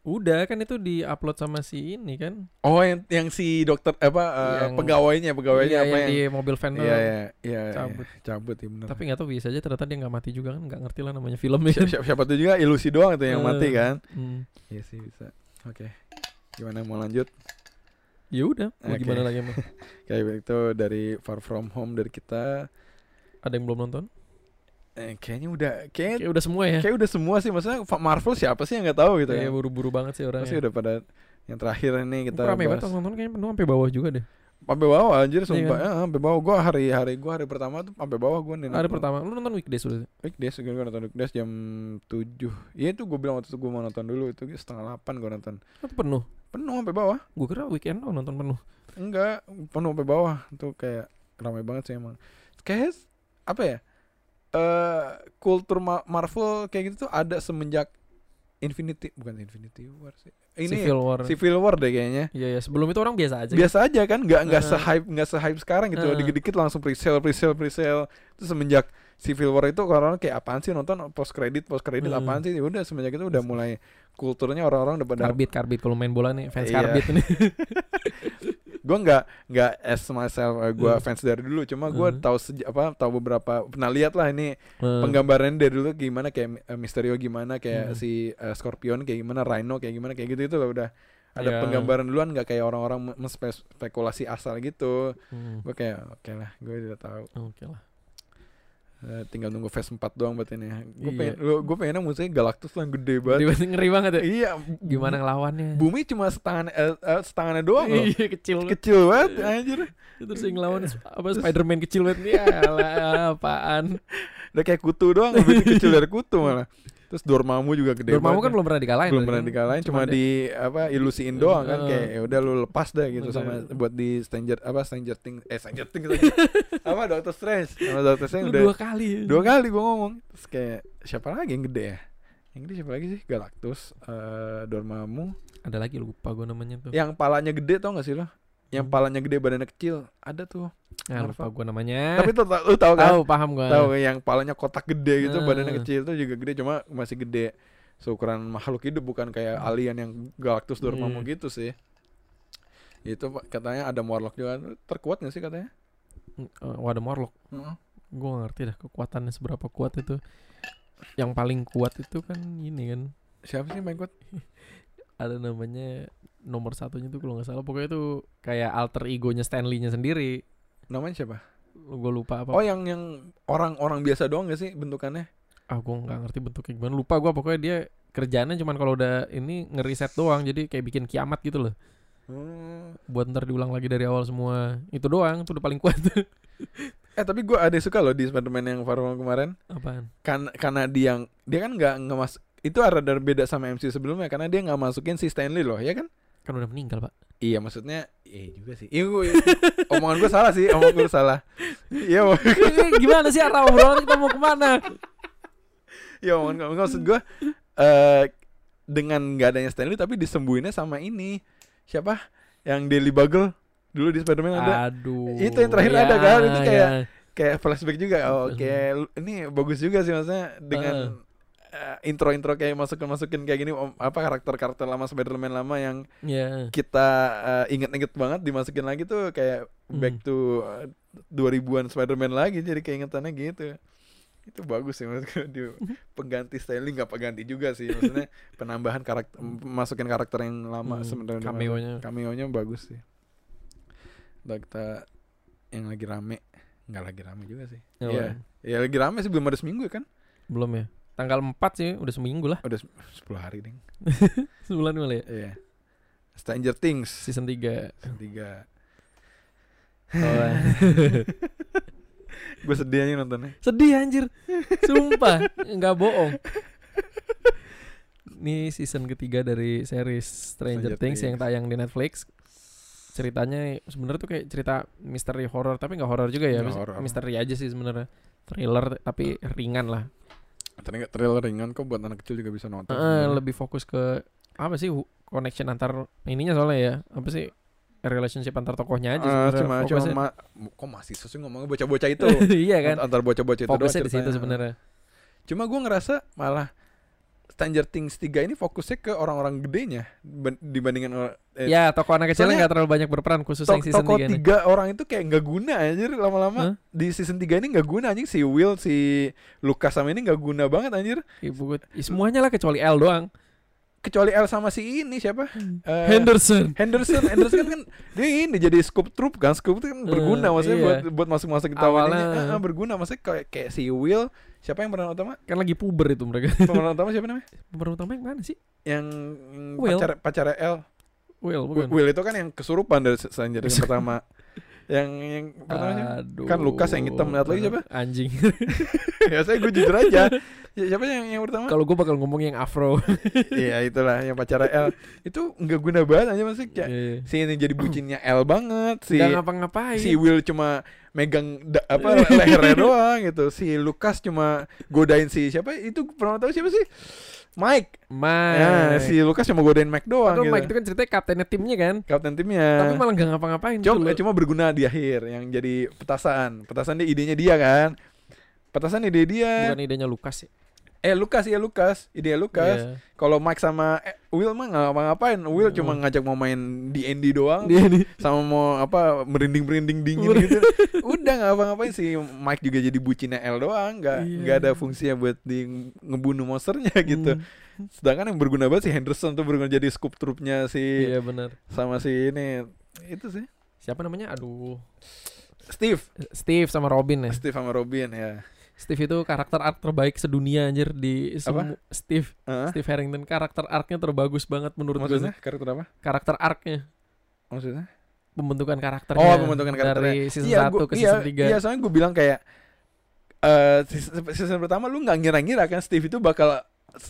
[SPEAKER 2] Udah kan itu di-upload sama si ini kan.
[SPEAKER 1] oh yang yang si dokter apa eh,
[SPEAKER 2] Yang-
[SPEAKER 1] pegawainya pegawainya
[SPEAKER 2] Iya,
[SPEAKER 1] apa
[SPEAKER 2] yang
[SPEAKER 1] yang
[SPEAKER 2] di mobil van tuh.
[SPEAKER 1] iya iya iya
[SPEAKER 2] cabut.
[SPEAKER 1] iya, cabut ya bener
[SPEAKER 2] Tapi nggak tahu bisa aja ternyata dia nggak mati juga kan, nggak ngerti lah namanya film ya.
[SPEAKER 1] siapa, siapa, siapa tuh juga ilusi doang tuh yang
[SPEAKER 2] Eh.
[SPEAKER 1] mati kan
[SPEAKER 2] Hmm.
[SPEAKER 1] Iya sih bisa. Oke. Gimana mau lanjut?
[SPEAKER 2] Ya udah, mau
[SPEAKER 1] Oke.
[SPEAKER 2] gimana lagi emang? (laughs)
[SPEAKER 1] Kayak itu dari Far From Home dari kita.
[SPEAKER 2] Ada yang belum nonton?
[SPEAKER 1] Eh, kayaknya udah kayak
[SPEAKER 2] Kayak udah semua ya.
[SPEAKER 1] kayak udah semua sih maksudnya Marvel siapa sih yang nggak tahu gitu
[SPEAKER 2] Kayak
[SPEAKER 1] kan.
[SPEAKER 2] buru-buru banget sih orangnya.
[SPEAKER 1] Pasti udah pada yang terakhir ini kita
[SPEAKER 2] Rame banget nonton kayaknya penuh sampai bawah juga deh.
[SPEAKER 1] Sampai bawah anjir
[SPEAKER 2] Iya
[SPEAKER 1] sumpah. Ya, sampai bawah gua hari hari gua hari pertama tuh sampai bawah gua nih.
[SPEAKER 2] Hari
[SPEAKER 1] nonton.
[SPEAKER 2] pertama, lu nonton weekdays udah.
[SPEAKER 1] Weekdays gua nonton weekdays jam 7. Iya itu gua bilang waktu itu gua mau nonton dulu itu setengah 8 gua nonton.
[SPEAKER 2] Itu penuh.
[SPEAKER 1] Penuh sampai bawah.
[SPEAKER 2] Gue kira weekend lo nonton penuh.
[SPEAKER 1] Enggak, penuh sampai bawah. Tuh kayak ramai banget sih emang. Kayak apa ya? Eh kultur Ma- Marvel kayak gitu tuh ada semenjak Infinity bukan Infinity War sih. Ini
[SPEAKER 2] Civil War.
[SPEAKER 1] Civil War deh kayaknya.
[SPEAKER 2] Iya ya, sebelum itu orang biasa aja.
[SPEAKER 1] Biasa aja kan, nggak nggak
[SPEAKER 2] Heeh.
[SPEAKER 1] se-hype nggak se-hype sekarang gitu.
[SPEAKER 2] Heeh.
[SPEAKER 1] Dikit-dikit langsung pre-sale, pre-sale, pre-sale. Terus semenjak Civil War itu orang kayak apaan sih nonton post credit, post credit
[SPEAKER 2] Hmm.
[SPEAKER 1] apaan sih? Ya Udah semenjak itu udah mulai kulturnya orang-orang udah pada
[SPEAKER 2] Karbit, karbit kalau main bola nih fans
[SPEAKER 1] Iya.
[SPEAKER 2] karbit nih. (laughs)
[SPEAKER 1] gue nggak nggak as myself uh, gue
[SPEAKER 2] Hmm.
[SPEAKER 1] fans dari dulu cuma gue
[SPEAKER 2] Hmm.
[SPEAKER 1] tahu apa tahu beberapa pernah lihat lah ini
[SPEAKER 2] Eh,
[SPEAKER 1] penggambaran dari dulu gimana kayak uh, Mysterio gimana kayak
[SPEAKER 2] Hmm.
[SPEAKER 1] si uh, Scorpion kayak gimana Rhino kayak gimana kayak gitu itu udah ada
[SPEAKER 2] Iya.
[SPEAKER 1] penggambaran duluan nggak kayak orang-orang menspekulasi asal gitu
[SPEAKER 2] hmm,
[SPEAKER 1] gue kayak oke lah gue udah tahu
[SPEAKER 2] Oke lah.
[SPEAKER 1] Eh, tinggal nunggu phase 4 doang buat ini. Gue
[SPEAKER 2] Iya.
[SPEAKER 1] pengen, gue pengennya musuhnya Galactus lah yang gede banget.
[SPEAKER 2] Ngeri, ngeri banget ya.
[SPEAKER 1] Iya.
[SPEAKER 2] Gimana ngelawannya?
[SPEAKER 1] Bumi cuma setangan eh, setangannya doang loh.
[SPEAKER 2] Iya kecil banget.
[SPEAKER 1] Kecil banget anjir.
[SPEAKER 2] Terus yang ngelawan (laughs) apa Spider-Man kecil banget nih. Alah, apaan?
[SPEAKER 1] Udah kayak kutu doang, lebih kecil dari kutu malah. Terus Dormammu juga gede
[SPEAKER 2] Dormammu
[SPEAKER 1] banget.
[SPEAKER 2] kan belum pernah dikalahin.
[SPEAKER 1] belum pernah
[SPEAKER 2] kan.
[SPEAKER 1] dikalahin cuma di apa ilusiin doang kan kayak ya udah lu lepas dah gitu sama buat di Stranger apa Stranger Things eh Stranger Things lagi. (laughs) apa Doctor Strange sama Doctor Strange udah
[SPEAKER 2] dua kali.
[SPEAKER 1] dua kali gua ngomong terus kayak siapa lagi yang gede ya yang gede siapa lagi sih Galactus eh Dormammu
[SPEAKER 2] Ada lagi lupa gue namanya tuh.
[SPEAKER 1] yang palanya gede tau gak sih lo yang
[SPEAKER 2] Hmm.
[SPEAKER 1] palanya gede badannya kecil ada tuh
[SPEAKER 2] Nah, lupa gue namanya.
[SPEAKER 1] tapi tuh lu tau kan
[SPEAKER 2] tahu paham gue.
[SPEAKER 1] tahu yang palanya kotak gede gitu
[SPEAKER 2] Eh.
[SPEAKER 1] badannya kecil tuh juga gede cuma masih gede seukuran makhluk hidup bukan kayak alien yang Galactus Dormammu
[SPEAKER 2] Hmm.
[SPEAKER 1] gitu sih itu katanya ada Warlock juga terkuat gak sih katanya
[SPEAKER 2] Wah ada Morlock. Gue gak ngerti dah kekuatannya seberapa kuat itu. Yang paling kuat itu kan ini kan
[SPEAKER 1] siapa sih yang paling kuat (laughs)
[SPEAKER 2] ada namanya nomor satunya tuh kalau nggak salah. Pokoknya tuh kayak alter egonya Stanley-nya sendiri.
[SPEAKER 1] namanya siapa?
[SPEAKER 2] Gue lupa apa.
[SPEAKER 1] oh yang yang orang-orang biasa doang gak sih bentukannya?
[SPEAKER 2] Ah gue nggak ngerti bentuknya gimana. Lupa gue pokoknya dia kerjaannya cuman kalau udah ini ngeriset doang. Jadi kayak bikin kiamat gitu loh.
[SPEAKER 1] Hmm.
[SPEAKER 2] buat ntar diulang lagi dari awal semua. Itu doang. Itu udah paling kuat. (laughs)
[SPEAKER 1] Eh tapi gue ada suka loh di Spider-Man yang Far From kemarin.
[SPEAKER 2] Apaan?
[SPEAKER 1] Kan karena dia yang dia kan nggak ngemas itu ada beda sama MC sebelumnya. Karena dia nggak masukin si Stanley loh ya kan
[SPEAKER 2] kan udah meninggal pak.
[SPEAKER 1] Iya maksudnya Iya juga sih. Iya gue Omongan gue salah sih Omongan gue salah. Iya mau- (laughs)
[SPEAKER 2] gimana sih arah obrolan kita mau ke mana?
[SPEAKER 1] Iya omongan gue Maksud gue eh Dengan gak adanya Stanley Tapi disembuhinnya sama ini. Siapa? Yang Daily Bugle. Dulu di Spider-Man ada.
[SPEAKER 2] Aduh.
[SPEAKER 1] Itu yang terakhir
[SPEAKER 2] ya,
[SPEAKER 1] ada kan, itu kayak-
[SPEAKER 2] ya.
[SPEAKER 1] Kayak flashback juga. Oh kayak lu- Ini bagus juga sih maksudnya Dengan eh, Intro-intro kayak masukin-masukin kayak gini Apa karakter-karakter lama Spider-Man lama yang
[SPEAKER 2] ya
[SPEAKER 1] kita uh, inget-inget banget dimasukin lagi tuh kayak back
[SPEAKER 2] Hmm.
[SPEAKER 1] to uh, 2000-an Spider-Man lagi jadi keingetannya gitu. Itu bagus sih maksudnya di (laughs) pengganti styling nggak pengganti juga sih maksudnya penambahan karakter masukin karakter yang lama
[SPEAKER 2] Hmm,
[SPEAKER 1] sebenarnya
[SPEAKER 2] cameo-nya.
[SPEAKER 1] cameo-nya bagus sih. Kita yang lagi rame nggak lagi rame juga sih.
[SPEAKER 2] Ya,
[SPEAKER 1] Iya. Ya lagi rame sih belum ada seminggu ya kan?
[SPEAKER 2] belum ya tanggal 4 sih udah seminggu lah
[SPEAKER 1] Udah se- 10 hari ding. (laughs)
[SPEAKER 2] sebulan malah ya
[SPEAKER 1] Iya. Stranger Things
[SPEAKER 2] season 3
[SPEAKER 1] tiga.
[SPEAKER 2] oh, (laughs)
[SPEAKER 1] Gue sedih aja nontonnya.
[SPEAKER 2] sedih anjir sumpah nggak bohong ini season ketiga dari series Stranger,
[SPEAKER 1] Stranger
[SPEAKER 2] Things, yang
[SPEAKER 1] Things.
[SPEAKER 2] tayang di Netflix ceritanya sebenarnya tuh kayak cerita misteri horor tapi nggak horor juga ya
[SPEAKER 1] horor.
[SPEAKER 2] misteri aja sih sebenarnya thriller tapi ringan lah
[SPEAKER 1] Ternyata trailer ringan kok buat anak kecil juga bisa nonton. Sebenarnya.
[SPEAKER 2] lebih fokus ke apa sih connection antar ininya soalnya ya apa sih relationship antar tokohnya aja sebenarnya
[SPEAKER 1] cuma cuma ma- kok masih sih ngomongnya bocah-bocah itu. (laughs)
[SPEAKER 2] iya kan
[SPEAKER 1] Antar bocah-bocah itu
[SPEAKER 2] fokusnya di situ sebenarnya
[SPEAKER 1] Cuma gue ngerasa malah Stranger Things 3 ini fokusnya ke orang-orang gedenya dibandingkan eh,
[SPEAKER 2] ya tokoh anak kecilnya nggak terlalu banyak berperan khusus
[SPEAKER 1] to-
[SPEAKER 2] yang season
[SPEAKER 1] tokoh
[SPEAKER 2] 3 nih
[SPEAKER 1] tiga orang itu kayak nggak guna anjir lama-lama.
[SPEAKER 2] Hah?
[SPEAKER 1] di season 3 ini nggak guna anjing. Si Will si Lucas sama ini nggak guna banget anjir.
[SPEAKER 2] Ibu ya, semuanya lah kecuali L doang
[SPEAKER 1] kecuali El sama si ini siapa Eh,
[SPEAKER 2] Henderson
[SPEAKER 1] Henderson, Henderson kan (laughs) dia ini jadi scoop troop kan, scoop itu kan berguna
[SPEAKER 2] Eh,
[SPEAKER 1] maksudnya
[SPEAKER 2] iya.
[SPEAKER 1] buat buat masuk-masuk ini,
[SPEAKER 2] Awalnya-
[SPEAKER 1] Ah, berguna maksudnya kayak kayak si Will, siapa yang peran utama?
[SPEAKER 2] kan lagi puber itu mereka
[SPEAKER 1] Pemeran utama siapa namanya? (laughs)
[SPEAKER 2] pemeran utama yang mana sih
[SPEAKER 1] Yang
[SPEAKER 2] Will.
[SPEAKER 1] pacar pacarnya El.
[SPEAKER 2] Will bukan
[SPEAKER 1] Will itu kan yang kesurupan dari Stranger Things (laughs) pertama. Yang yang pertama siapa?
[SPEAKER 2] Aduh.
[SPEAKER 1] Kan Lucas yang hitam, lihat lagi siapa?
[SPEAKER 2] anjing (laughs)
[SPEAKER 1] ya saya gue jujur aja. Ya, siapa yang yang pertama?
[SPEAKER 2] kalau gue bakal ngomong yang afro (laughs)
[SPEAKER 1] Iya itulah yang pacarnya El. Itu nggak guna banget aja maksudnya kayak
[SPEAKER 2] Iya.
[SPEAKER 1] si ini jadi bucinnya El banget si
[SPEAKER 2] nggak ngapa-ngapain
[SPEAKER 1] si Will cuma megang da- apa lehernya (laughs) doang gitu si Lucas cuma godain si siapa itu pernah tahu siapa sih Mike.
[SPEAKER 2] Mike.
[SPEAKER 1] Ya si Lucas cuma godain Mike doang
[SPEAKER 2] Padahal
[SPEAKER 1] gitu.
[SPEAKER 2] Mike itu kan ceritanya kaptennya timnya kan?
[SPEAKER 1] Kapten timnya.
[SPEAKER 2] Tapi malah nggak ngapa-ngapain
[SPEAKER 1] cuma,
[SPEAKER 2] gitu loh.
[SPEAKER 1] cuma berguna di akhir yang jadi petasan. Petasan dia idenya dia kan. Petasan ide dia.
[SPEAKER 2] Bukan idenya Lucas ya
[SPEAKER 1] eh Lucas ya Lucas ide Lucas
[SPEAKER 2] Iya.
[SPEAKER 1] kalau Mike sama eh, Will mah nggak ngapa-ngapain. Will cuma
[SPEAKER 2] Hmm.
[SPEAKER 1] ngajak mau main D&D doang.
[SPEAKER 2] Dia nih
[SPEAKER 1] sama mau apa merinding merinding. dingin gitu. Udah nggak apa ngapain sih. Mike juga jadi bucinnya L doang. Nggak
[SPEAKER 2] Iya.
[SPEAKER 1] nggak ada fungsinya buat di ngebunuh monsternya gitu.
[SPEAKER 2] Hmm.
[SPEAKER 1] sedangkan yang berguna banget si Henderson tuh berguna jadi scoop troopnya si
[SPEAKER 2] iya benar.
[SPEAKER 1] sama si ini. Itu sih.
[SPEAKER 2] Siapa namanya? Aduh.
[SPEAKER 1] Steve.
[SPEAKER 2] Steve sama Robin ya.
[SPEAKER 1] Steve sama Robin ya
[SPEAKER 2] Steve itu karakter arc terbaik sedunia anjir di semu- Steve
[SPEAKER 1] Heeh.
[SPEAKER 2] Steve Harrington karakter arc-nya terbagus banget menurut gue
[SPEAKER 1] Maksudnya karakter apa?
[SPEAKER 2] karakter arc-nya
[SPEAKER 1] Maksudnya?
[SPEAKER 2] pembentukan karakternya
[SPEAKER 1] Oh, pembentukan karakternya.
[SPEAKER 2] dari season
[SPEAKER 1] Iya,
[SPEAKER 2] 1
[SPEAKER 1] gua-
[SPEAKER 2] ke
[SPEAKER 1] iya,
[SPEAKER 2] season 3
[SPEAKER 1] Iya, soalnya gue bilang kayak eh season, season pertama lu nggak ngira-ngira kan Steve itu bakal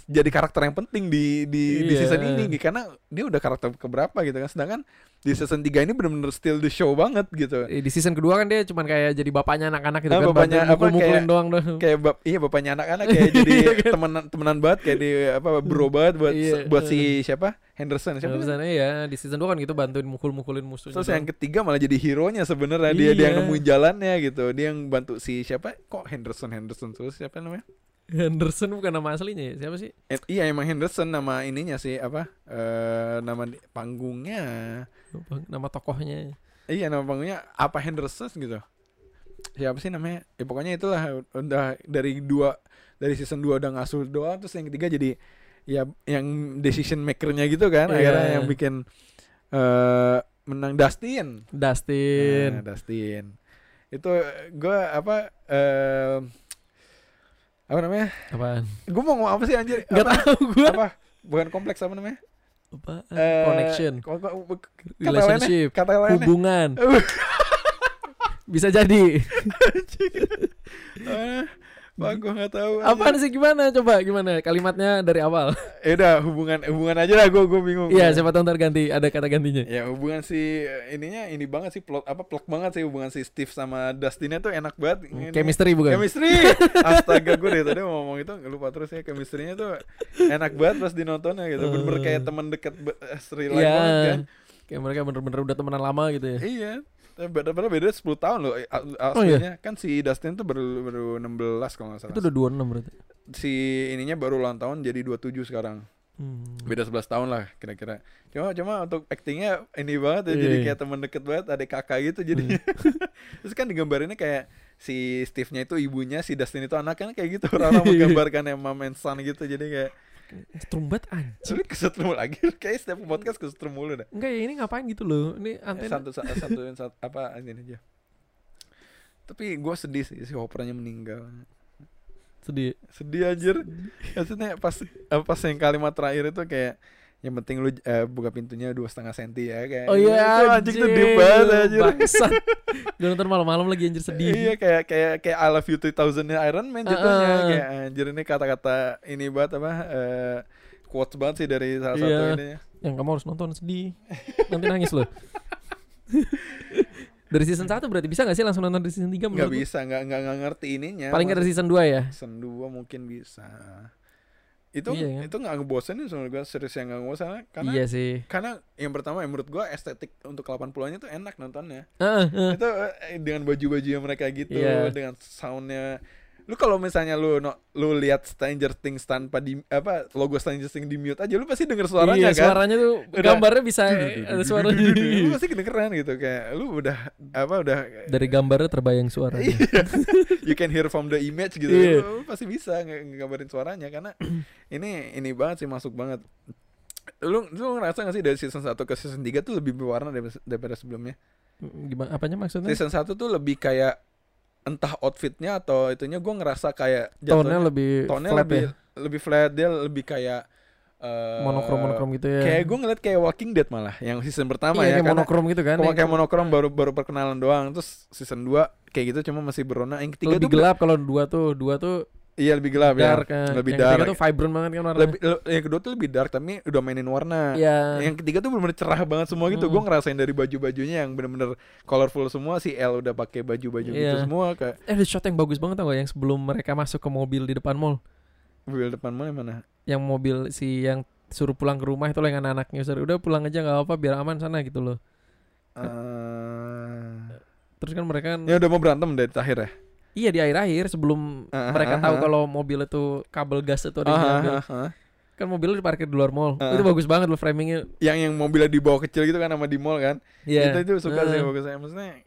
[SPEAKER 1] jadi karakter yang penting di di, di
[SPEAKER 2] Iya.
[SPEAKER 1] season ini karena dia udah karakter keberapa gitu kan. Sedangkan di season 3 ini bener-bener still the show banget gitu.
[SPEAKER 2] Eh, di season kedua kan dia cuman kayak jadi bapaknya anak-anak gitu
[SPEAKER 1] Ah,
[SPEAKER 2] kan.
[SPEAKER 1] bapaknya apa, kayak-
[SPEAKER 2] doang doang
[SPEAKER 1] kayak bap iya bapaknya anak-anak kayak (laughs) jadi
[SPEAKER 2] Iya kan?
[SPEAKER 1] temenan temenan banget kayak di apa bro banget buat
[SPEAKER 2] Iya.
[SPEAKER 1] buat si siapa? Henderson siapa
[SPEAKER 2] sana ya di season 2 kan gitu bantuin mukul-mukulin musuhnya
[SPEAKER 1] Terus yang ketiga malah jadi hero nya sebenarnya. Dia dia yang
[SPEAKER 2] Iya.
[SPEAKER 1] nemuin jalannya gitu. Dia yang bantu si siapa? Kok Henderson Henderson terus siapa namanya
[SPEAKER 2] Henderson bukan nama aslinya ya? Siapa sih?
[SPEAKER 1] Eh, iya emang Henderson nama ininya sih apa eh nama panggungnya.
[SPEAKER 2] Nama tokohnya.
[SPEAKER 1] Iya nama panggungnya apa Henderson gitu. Siapa sih namanya? Ya pokoknya itulah udah dari dua dari season 2 udah ngasuh doang terus yang ketiga jadi ya yang decision makernya gitu kan
[SPEAKER 2] Iya.
[SPEAKER 1] akhirnya yang bikin eh menang Dustin.
[SPEAKER 2] Dustin.
[SPEAKER 1] Nah, Dustin. Itu gue apa eh apa namanya?
[SPEAKER 2] Apaan?
[SPEAKER 1] Gue mau ngomong apa sih anjir?
[SPEAKER 2] Nggak
[SPEAKER 1] apa,
[SPEAKER 2] tahu gue
[SPEAKER 1] apa? Bukan kompleks apa namanya?
[SPEAKER 2] Apa
[SPEAKER 1] Eh,
[SPEAKER 2] connection. relationship.
[SPEAKER 1] kata lainnya.
[SPEAKER 2] Hubungan. (laughs) Bisa jadi
[SPEAKER 1] Eh, Wah, gue nggak tahu.
[SPEAKER 2] apaan sih gimana coba gimana kalimatnya dari awal
[SPEAKER 1] Eh, udah hubungan hubungan aja lah. Gue gue bingung.
[SPEAKER 2] iya siapa tahu ntar ganti ada kata gantinya
[SPEAKER 1] Ya hubungan si eh, ininya ini banget sih plot apa plot banget sih hubungan si Steve sama Dustinnya tuh enak banget. Ini-
[SPEAKER 2] chemistry bukan
[SPEAKER 1] Chemistry. (laughs) Astaga gue dari tadi mau ngomong itu lupa terus ya chemistry-nya tuh enak banget pas dinontonnya gitu. Bener-bener kayak teman dekat eh, life
[SPEAKER 2] Iya.
[SPEAKER 1] banget kan.
[SPEAKER 2] kayak mereka bener-bener udah temenan lama gitu ya
[SPEAKER 1] Iya. Tapi beda beda beda 10 tahun loh eh, a-
[SPEAKER 2] Oh, iya?
[SPEAKER 1] aslinya. Kan si Dustin tuh baru baru 16 kalau nggak salah.
[SPEAKER 2] itu udah 26 berarti
[SPEAKER 1] Si ininya baru ulang tahun jadi 27 sekarang.
[SPEAKER 2] hmm.
[SPEAKER 1] Beda 11 tahun lah kira-kira. Cuma cuma untuk actingnya ini banget ya jadi
[SPEAKER 2] Iya.
[SPEAKER 1] kayak teman deket banget, adik kakak gitu jadi. (laughs) Terus kan digambarinnya kayak si Steve-nya itu ibunya, si Dustin itu anaknya kayak gitu. (laughs) Orang-orang menggambarkan yang mom and son gitu. Jadi kayak
[SPEAKER 2] Setrum banget anjing.
[SPEAKER 1] Lu kesetrum lagi (laughs) Kayak setiap podcast kesetrum mulu dah
[SPEAKER 2] Enggak ya ini ngapain gitu loh? Ini
[SPEAKER 1] Eh,
[SPEAKER 2] antena
[SPEAKER 1] Satu satu, satu, satu Apa ini aja. Tapi gue sedih sih Si Hoppernya meninggal.
[SPEAKER 2] Sedih.
[SPEAKER 1] Sedih anjir. Maksudnya pas eh, Pas yang kalimat terakhir itu kayak yang penting lu eh, buka pintunya dua setengah senti ya kayak.
[SPEAKER 2] Oh iya
[SPEAKER 1] anjing tuh deep banget anjir.
[SPEAKER 2] Bangsat. (laughs) Gue nonton malam-malam lagi anjir sedih.
[SPEAKER 1] Iya kayak kayak kayak I love you 2000 nya Iron Man jatuhnya.
[SPEAKER 2] Ah.
[SPEAKER 1] kayak anjir ini kata-kata ini banget apa eh quotes banget sih dari salah satu
[SPEAKER 2] Iya.
[SPEAKER 1] ininya.
[SPEAKER 2] Yang kamu harus nonton sedih. Nanti nangis loh. (laughs) Dari season 1 berarti bisa gak sih langsung nonton dari season 3
[SPEAKER 1] nggak
[SPEAKER 2] menurut lu?
[SPEAKER 1] bisa nggak nggak nggak ngerti ininya
[SPEAKER 2] Paling nggak dari season 2 ya?
[SPEAKER 1] Season 2 mungkin bisa itu
[SPEAKER 2] Iya, kan?
[SPEAKER 1] itu nggak ngebosenin menurut gue serius yang nggak ngebosenin karena
[SPEAKER 2] Iya sih
[SPEAKER 1] karena yang pertama yang menurut gua estetik untuk 80-annya tuh enak nontonnya
[SPEAKER 2] Heeh, heeh.
[SPEAKER 1] itu eh, dengan baju-baju yang mereka gitu
[SPEAKER 2] Iya.
[SPEAKER 1] dengan soundnya lu kalau misalnya lu no, lu lihat Stranger Things tanpa di apa logo Stranger Things di mute aja lu pasti denger suaranya
[SPEAKER 2] Iya
[SPEAKER 1] kan
[SPEAKER 2] suaranya tuh
[SPEAKER 1] Udah.
[SPEAKER 2] Gambarnya bisa ada suaranya
[SPEAKER 1] lu pasti kedengeran gitu kayak lu udah apa udah
[SPEAKER 2] Dari gambarnya terbayang suaranya
[SPEAKER 1] Iya. (laughs) you can hear from the image gitu
[SPEAKER 2] Iya.
[SPEAKER 1] lu, lu pasti bisa ngegambarin suaranya karena ini ini banget sih masuk banget lu lu ngerasa gak sih dari season 1 ke season 3 tuh lebih berwarna daripada, daripada sebelumnya
[SPEAKER 2] Gimana apanya maksudnya?
[SPEAKER 1] season 1 tuh lebih kayak entah outfitnya atau itunya gue ngerasa kayak
[SPEAKER 2] Tone-nya
[SPEAKER 1] jatuhnya
[SPEAKER 2] lebih flat
[SPEAKER 1] lebih
[SPEAKER 2] ya?
[SPEAKER 1] lebih flat dia lebih kayak eh,
[SPEAKER 2] Monokrom-monokrom gitu ya?
[SPEAKER 1] kayak gue ngeliat kayak Walking Dead malah yang season pertama ya
[SPEAKER 2] Iya kayak
[SPEAKER 1] karena
[SPEAKER 2] monokrom gitu kan
[SPEAKER 1] kayak monokrom baru baru perkenalan doang terus season 2 kayak gitu cuma masih berwarna. Yang ketiga
[SPEAKER 2] lebih
[SPEAKER 1] tuh
[SPEAKER 2] gelap kalau dua tuh dua tuh
[SPEAKER 1] iya lebih gelap
[SPEAKER 2] dark
[SPEAKER 1] ya
[SPEAKER 2] kan.
[SPEAKER 1] lebih
[SPEAKER 2] yang
[SPEAKER 1] dark.
[SPEAKER 2] ketiga tuh vibrant banget kan warnanya.
[SPEAKER 1] Lebih le- yang kedua tuh lebih dark tapi udah mainin warna.
[SPEAKER 2] Iya.
[SPEAKER 1] Yang ketiga tuh bener-bener cerah banget semua gitu.
[SPEAKER 2] Hmm.
[SPEAKER 1] gue ngerasain dari baju-bajunya yang bener-bener colorful semua si L udah pakai baju-baju gitu
[SPEAKER 2] Iya.
[SPEAKER 1] semua kayak
[SPEAKER 2] eh ada shot yang bagus banget tau gak? Yang sebelum mereka masuk ke mobil di depan mall.
[SPEAKER 1] Mobil depan mana mana?
[SPEAKER 2] Yang mobil si yang suruh pulang ke rumah itu loh yang anak-anaknya udah pulang aja nggak apa biar aman sana gitu loh.
[SPEAKER 1] Eh,
[SPEAKER 2] terus kan mereka kan
[SPEAKER 1] ya udah mau berantem dari terakhir ya
[SPEAKER 2] iya di akhir-akhir sebelum
[SPEAKER 1] Ah,
[SPEAKER 2] mereka
[SPEAKER 1] ah,
[SPEAKER 2] tahu
[SPEAKER 1] ah.
[SPEAKER 2] kalau mobil itu kabel gas itu ada
[SPEAKER 1] Ah,
[SPEAKER 2] diambil.
[SPEAKER 1] ah, ah.
[SPEAKER 2] kan mobilnya diparkir di luar mall
[SPEAKER 1] Ah.
[SPEAKER 2] itu bagus banget loh framingnya
[SPEAKER 1] yang yang mobilnya dibawa kecil gitu kan sama di mall kan
[SPEAKER 2] Iya
[SPEAKER 1] itu itu suka sih
[SPEAKER 2] Ah.
[SPEAKER 1] bagus saya maksudnya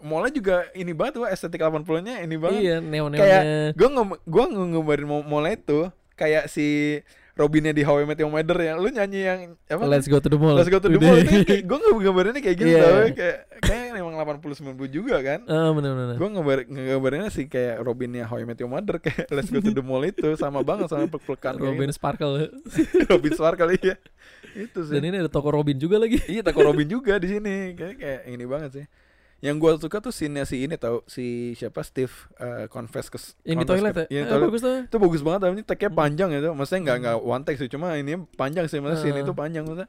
[SPEAKER 1] mallnya juga ini banget tuh estetik 80 nya ini banget
[SPEAKER 2] iya neon
[SPEAKER 1] Kayak gue nge gua nge- ngegambarin mall- itu kayak si Robinnya di How I Met Your Mother ya lu nyanyi yang apa
[SPEAKER 2] Let's go to the mall.
[SPEAKER 1] Let's go to the
[SPEAKER 2] Udah.
[SPEAKER 1] mall (laughs) gue ngegambarinnya kayak gitu
[SPEAKER 2] Iya.
[SPEAKER 1] tau kayak kayak emang 80 90 juga kan
[SPEAKER 2] Ah, benar-benar.
[SPEAKER 1] gue ngebar ngegambarinnya sih kayak Robinnya How I Met Your Mother kayak Let's go to the mall itu sama banget sama peluk-pelukan
[SPEAKER 2] Robin Sparkle.
[SPEAKER 1] gitu. (laughs) Robin Sparkle iya itu sih
[SPEAKER 2] Dan ini ada toko Robin juga lagi.
[SPEAKER 1] iya toko Robin juga di sini kayak kayak ini banget sih yang gue suka tuh scene si ini tau si siapa Steve eh, confess ke confess
[SPEAKER 2] toilet
[SPEAKER 1] ke-
[SPEAKER 2] ya.
[SPEAKER 1] iya,
[SPEAKER 2] Eh,
[SPEAKER 1] toilet.
[SPEAKER 2] bagus tuh.
[SPEAKER 1] itu bagus banget tapi ini tag-nya panjang ya tuh maksudnya nggak nggak one take sih cuma ini panjang sih maksudnya scene
[SPEAKER 2] Hmm.
[SPEAKER 1] itu panjang maksudnya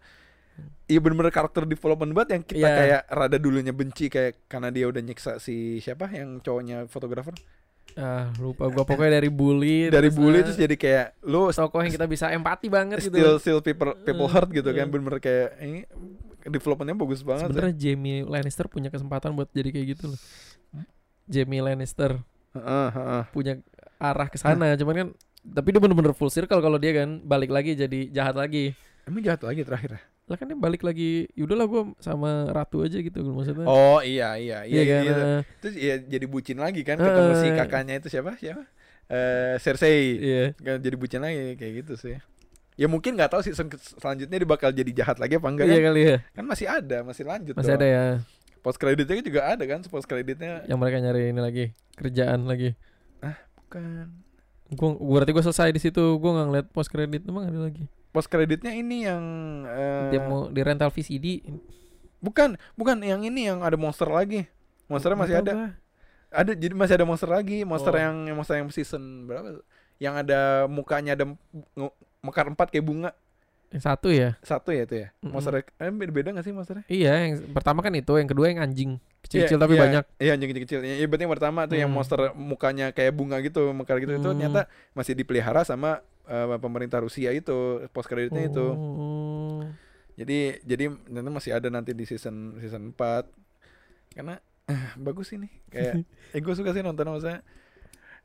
[SPEAKER 1] Iya bener-bener karakter development banget yang kita
[SPEAKER 2] Iya.
[SPEAKER 1] kayak rada dulunya benci kayak karena dia udah nyiksa si siapa yang cowoknya fotografer
[SPEAKER 2] Ah, lupa gua pokoknya dari bully
[SPEAKER 1] dari
[SPEAKER 2] terus,
[SPEAKER 1] bully
[SPEAKER 2] ah,
[SPEAKER 1] terus jadi kayak lu
[SPEAKER 2] tokoh yang kita bisa empati banget gitu.
[SPEAKER 1] still still people people
[SPEAKER 2] Hmm.
[SPEAKER 1] hurt gitu kan
[SPEAKER 2] Hmm.
[SPEAKER 1] bener-bener kayak ini developmentnya bagus banget ya.
[SPEAKER 2] Sebenarnya Jamie Lannister punya kesempatan buat jadi kayak gitu loh. Jamie Lannister
[SPEAKER 1] Heeh, heeh.
[SPEAKER 2] punya arah ke sana, cuman kan tapi dia bener-bener full circle kalau dia kan balik lagi jadi jahat lagi.
[SPEAKER 1] emang jahat lagi terakhir ya
[SPEAKER 2] Lah kan dia balik lagi, yaudahlah gua sama ratu aja gitu maksudnya.
[SPEAKER 1] oh iya iya iya,
[SPEAKER 2] iya kan.
[SPEAKER 1] iya. terus ya jadi bucin lagi kan ketemu si
[SPEAKER 2] Eh.
[SPEAKER 1] kakaknya itu siapa siapa eh Cersei
[SPEAKER 2] Iya.
[SPEAKER 1] Kan jadi bucin lagi kayak gitu sih ya mungkin nggak tahu season selanjutnya dia bakal jadi jahat lagi apa enggak
[SPEAKER 2] Iya
[SPEAKER 1] kan?
[SPEAKER 2] kali ya.
[SPEAKER 1] kan masih ada masih lanjut
[SPEAKER 2] Masih ada ya
[SPEAKER 1] post kreditnya juga ada kan post kreditnya
[SPEAKER 2] yang mereka nyari ini lagi, kerjaan lagi.
[SPEAKER 1] bukan
[SPEAKER 2] Gua, gua berarti gua selesai di situ, gua nggak ngeliat post credit emang ada lagi.
[SPEAKER 1] post kreditnya ini yang eh,
[SPEAKER 2] Dia mau di rental VCD.
[SPEAKER 1] bukan bukan yang ini yang ada monster lagi monsternya masih ada ada jadi masih ada monster lagi monster
[SPEAKER 2] Oh.
[SPEAKER 1] yang monster yang season berapa yang ada mukanya ada mekar empat kayak bunga
[SPEAKER 2] Yang satu ya?
[SPEAKER 1] satu ya itu ya
[SPEAKER 2] Mm-mm.
[SPEAKER 1] monster eh beda beda nggak sih monsternya
[SPEAKER 2] Iya, yang pertama kan itu, yang kedua yang anjing. Kecil-kecil
[SPEAKER 1] Iya,
[SPEAKER 2] tapi
[SPEAKER 1] iya,
[SPEAKER 2] banyak.
[SPEAKER 1] Iya anjing kecil-kecil. Iya berarti yang pertama tuh yang
[SPEAKER 2] Hmm.
[SPEAKER 1] monster mukanya kayak bunga gitu, mekar gitu itu
[SPEAKER 2] Hmm.
[SPEAKER 1] ternyata masih dipelihara sama eh, pemerintah Rusia itu post kreditnya itu.
[SPEAKER 2] Oh.
[SPEAKER 1] Jadi jadi nanti masih ada nanti di season season 4. Karena eh, bagus ini. Kayak (laughs) eh gue suka sih nonton maksudnya.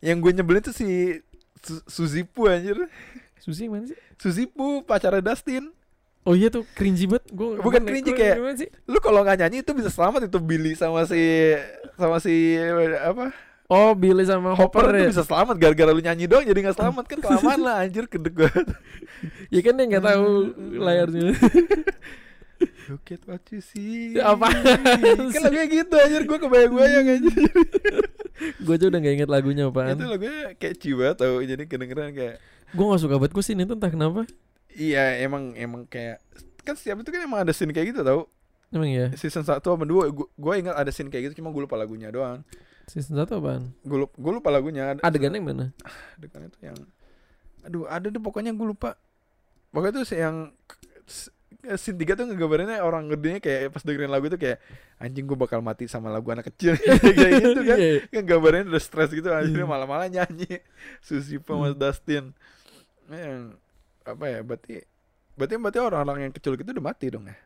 [SPEAKER 1] Yang gue nyebelin tuh si Su- Suzipu anjir.
[SPEAKER 2] Susi mana sih?
[SPEAKER 1] Suzipu pacarnya Dustin.
[SPEAKER 2] Oh iya tuh cringy banget. Gua
[SPEAKER 1] Bukan cringy, kayak-
[SPEAKER 2] sih?
[SPEAKER 1] Lu kalau nggak nyanyi itu bisa selamat itu Billy sama si sama si apa
[SPEAKER 2] Oh, Billy sama
[SPEAKER 1] Hopper
[SPEAKER 2] Hopper, ya.
[SPEAKER 1] bisa selamat gara-gara lu nyanyi doang jadi nggak selamat kan kelamaan lah anjir kedek banget. (laughs)
[SPEAKER 2] Ya kan dia nggak tahu layarnya. (laughs)
[SPEAKER 1] Look at what you see.
[SPEAKER 2] Apaan
[SPEAKER 1] Kan lagunya gitu anjir gue kebayang-bayang anjir.
[SPEAKER 2] gue aja udah gak inget lagunya apaan.
[SPEAKER 1] Itu lagunya kayak ciwa tau jadi kedengeran kayak
[SPEAKER 2] Gue gak suka banget gue sih itu entah kenapa.
[SPEAKER 1] iya emang emang kayak kan setiap itu kan emang ada scene kayak gitu tau
[SPEAKER 2] Emang ya.
[SPEAKER 1] season 1 apa 2 gue ingat ada scene kayak gitu cuma gue lupa lagunya doang
[SPEAKER 2] Season 1 apaan?
[SPEAKER 1] gue lupa, lupa lagunya ada
[SPEAKER 2] Adegannya yang mana?
[SPEAKER 1] adegan itu yang aduh ada deh pokoknya gue lupa pokoknya tuh yang scene 3 tuh ngegambarinnya orang gedenya kayak pas dengerin lagu itu kayak anjing gue bakal mati sama lagu anak kecil (laughs) kayak gitu kan (laughs)
[SPEAKER 2] Iya.
[SPEAKER 1] kan gambarnya udah stres gitu akhirnya
[SPEAKER 2] Hmm.
[SPEAKER 1] malah-malah nyanyi Susi sama Dustin Nah, yang apa ya berarti berarti berarti orang-orang yang kecil gitu udah mati dong ya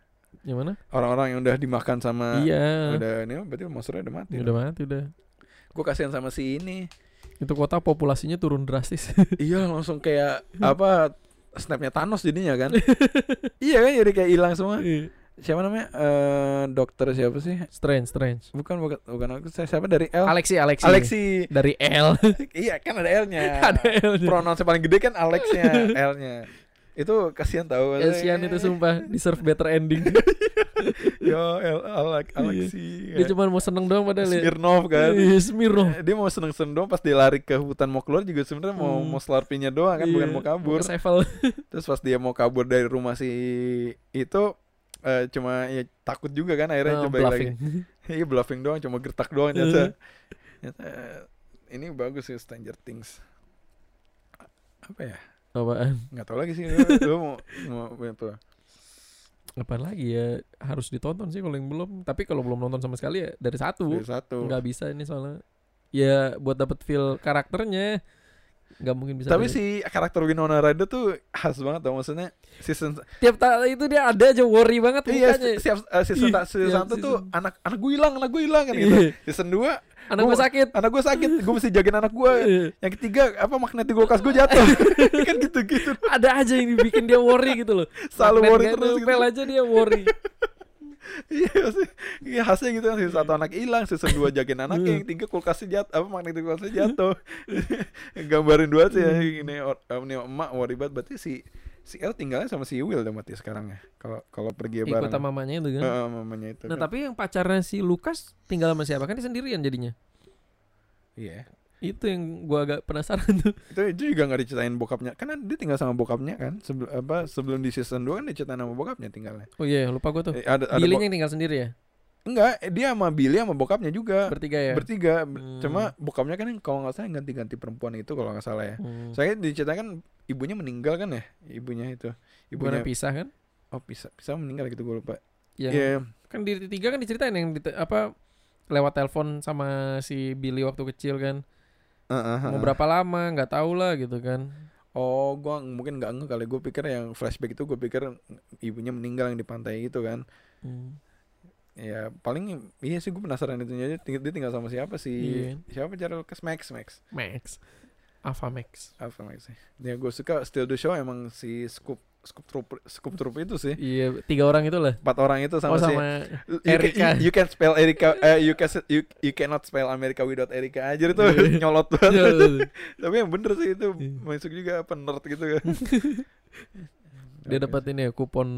[SPEAKER 2] Yang mana?
[SPEAKER 1] orang-orang yang udah dimakan sama
[SPEAKER 2] iya.
[SPEAKER 1] udah ini berarti monsternya udah mati
[SPEAKER 2] Udah mati udah.
[SPEAKER 1] gue kasihan sama si ini
[SPEAKER 2] Itu kota populasinya turun drastis. (laughs)
[SPEAKER 1] iya langsung kayak apa snapnya Thanos jadinya kan (laughs) iya kan jadi kayak hilang semua siapa namanya eh dokter siapa sih
[SPEAKER 2] strange, strange.
[SPEAKER 1] bukan bukan bukan aku siapa dari L
[SPEAKER 2] Alexi, Alexi.
[SPEAKER 1] Alexi
[SPEAKER 2] Dari L. (laughs)
[SPEAKER 1] iya kan ada L-nya (laughs)
[SPEAKER 2] Ada L-nya.
[SPEAKER 1] pronounce paling gede kan Alexnya (laughs) L-nya itu kasihan tahu
[SPEAKER 2] Kasian itu sumpah deserve better ending.
[SPEAKER 1] yo L Alex Alexi
[SPEAKER 2] Dia cuma mau seneng doang padahal ya.
[SPEAKER 1] Smirnov kan
[SPEAKER 2] Iya, Smirnov.
[SPEAKER 1] dia mau seneng-seneng doang pas dia lari ke hutan mau keluar juga sebenarnya mau
[SPEAKER 2] Hmm.
[SPEAKER 1] mau slurpinya doang kan bukan
[SPEAKER 2] Iya,
[SPEAKER 1] mau kabur terus pas dia mau kabur dari rumah si itu eh, cuma ya takut juga kan akhirnya
[SPEAKER 2] Oh,
[SPEAKER 1] coba lagi. (laughs) iya bluffing doang cuma gertak doang ternyata. Ternyata, eh, ini bagus sih Stranger Things. Apa ya?
[SPEAKER 2] Apaan?
[SPEAKER 1] nggak tahu lagi sih. (laughs) Lu, mau mau apa?
[SPEAKER 2] Apaan lagi ya? Harus ditonton sih kalau yang belum. Tapi kalau belum nonton sama sekali ya dari satu.
[SPEAKER 1] Dari satu.
[SPEAKER 2] Nggak bisa ini soalnya. Ya buat dapet feel karakternya nggak mungkin bisa.
[SPEAKER 1] tapi si karakter Winona Ryder tuh khas banget tau maksudnya season
[SPEAKER 2] tiap itu dia ada aja worry banget
[SPEAKER 1] iya
[SPEAKER 2] mukanya.
[SPEAKER 1] siap eh, season
[SPEAKER 2] Iya,
[SPEAKER 1] season
[SPEAKER 2] iya,
[SPEAKER 1] satu tuh anak anak gue hilang anak gue hilang kan gitu
[SPEAKER 2] Iya.
[SPEAKER 1] season 2
[SPEAKER 2] Anak gue sakit.
[SPEAKER 1] anak gue sakit gue mesti jagain anak gue yang ketiga apa magnet di kulkas gue jatuh (laughs) kan gitu gitu
[SPEAKER 2] ada aja yang bikin dia worry gitu loh.
[SPEAKER 1] Selalu worry terus gitu.
[SPEAKER 2] aja dia worry. (laughs)
[SPEAKER 1] iya sih iya khasnya gitu kan season satu anak hilang season dua jagain (laughs) anak
[SPEAKER 2] Hmm.
[SPEAKER 1] yang tiga kulkasnya jatuh apa magnet di kulkasnya jatuh (laughs) gambarin dua sih ya
[SPEAKER 2] Hmm.
[SPEAKER 1] ini ini emak worry banget berarti si si El tinggalnya sama si Will dong mati sekarang ya. Kalau kalau pergi
[SPEAKER 2] Ikut
[SPEAKER 1] bareng.
[SPEAKER 2] sama mamanya itu kan.
[SPEAKER 1] Heeh, mamanya itu.
[SPEAKER 2] Nah
[SPEAKER 1] kan.
[SPEAKER 2] tapi yang pacarnya si Lukas tinggal sama siapa kan dia sendirian jadinya.
[SPEAKER 1] Iya.
[SPEAKER 2] Itu yang gua agak penasaran tuh. (laughs)
[SPEAKER 1] Itu itu juga nggak diceritain bokapnya. Kan dia tinggal sama bokapnya kan. Sebelum apa sebelum di season 2 kan diceritain sama bokapnya tinggalnya.
[SPEAKER 2] Oh iya lupa gua tuh.
[SPEAKER 1] Eh, ada ada
[SPEAKER 2] Billy yang tinggal sendiri ya?
[SPEAKER 1] enggak, eh, dia sama Billy sama bokapnya juga.
[SPEAKER 2] Bertiga ya?
[SPEAKER 1] Bertiga.
[SPEAKER 2] Hmm.
[SPEAKER 1] Cuma bokapnya kan kalau nggak salah ganti-ganti perempuan itu kalau nggak salah ya.
[SPEAKER 2] Hmm.
[SPEAKER 1] Saya diceritakan ibunya meninggal kan ya, ibunya itu. Ibunya
[SPEAKER 2] pisah kan?
[SPEAKER 1] oh bisa bisa meninggal gitu gue lupa.
[SPEAKER 2] Iya.
[SPEAKER 1] Iya.
[SPEAKER 2] Kan di tiga kan diceritain yang di, apa lewat telepon sama si Billy waktu kecil kan.
[SPEAKER 1] Heeh,
[SPEAKER 2] Mau berapa lama nggak tahu lah gitu kan.
[SPEAKER 1] Oh, gua mungkin nggak nge kali. Gue pikir yang flashback itu gue pikir ibunya meninggal yang di pantai itu kan.
[SPEAKER 2] Hmm.
[SPEAKER 1] Ya paling iya sih gue penasaran itu aja. Dia tinggal sama siapa sih?
[SPEAKER 2] Iya.
[SPEAKER 1] Siapa cara Lucas Max Max?
[SPEAKER 2] Max. Alpha Max.
[SPEAKER 1] Apa Max sih? Ya gue suka Still the Show emang si Scoop Scoop Troop Scoop Troop itu sih.
[SPEAKER 2] Iya, tiga orang itu lah.
[SPEAKER 1] Empat orang itu
[SPEAKER 2] oh
[SPEAKER 1] sama, si
[SPEAKER 2] sama
[SPEAKER 1] You can,
[SPEAKER 2] Erika.
[SPEAKER 1] you, you can spell Erika eh, you can you, you cannot spell America without Erika aja itu
[SPEAKER 2] Iya. (laughs)
[SPEAKER 1] nyolot
[SPEAKER 2] Iya,
[SPEAKER 1] banget.
[SPEAKER 2] betul.
[SPEAKER 1] Tapi yang bener sih itu
[SPEAKER 2] Iya.
[SPEAKER 1] masuk juga apa nerd gitu kan. (laughs)
[SPEAKER 2] Dia dapat ini ya kupon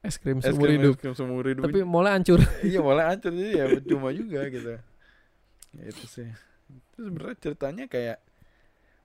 [SPEAKER 2] es krim
[SPEAKER 1] Es
[SPEAKER 2] seumur hidup.
[SPEAKER 1] es krim seumur hidup.
[SPEAKER 2] Tapi mulai hancur. (laughs)
[SPEAKER 1] iya boleh hancur jadi ya percuma juga gitu. Ya, itu sih. Itu sebenarnya ceritanya kayak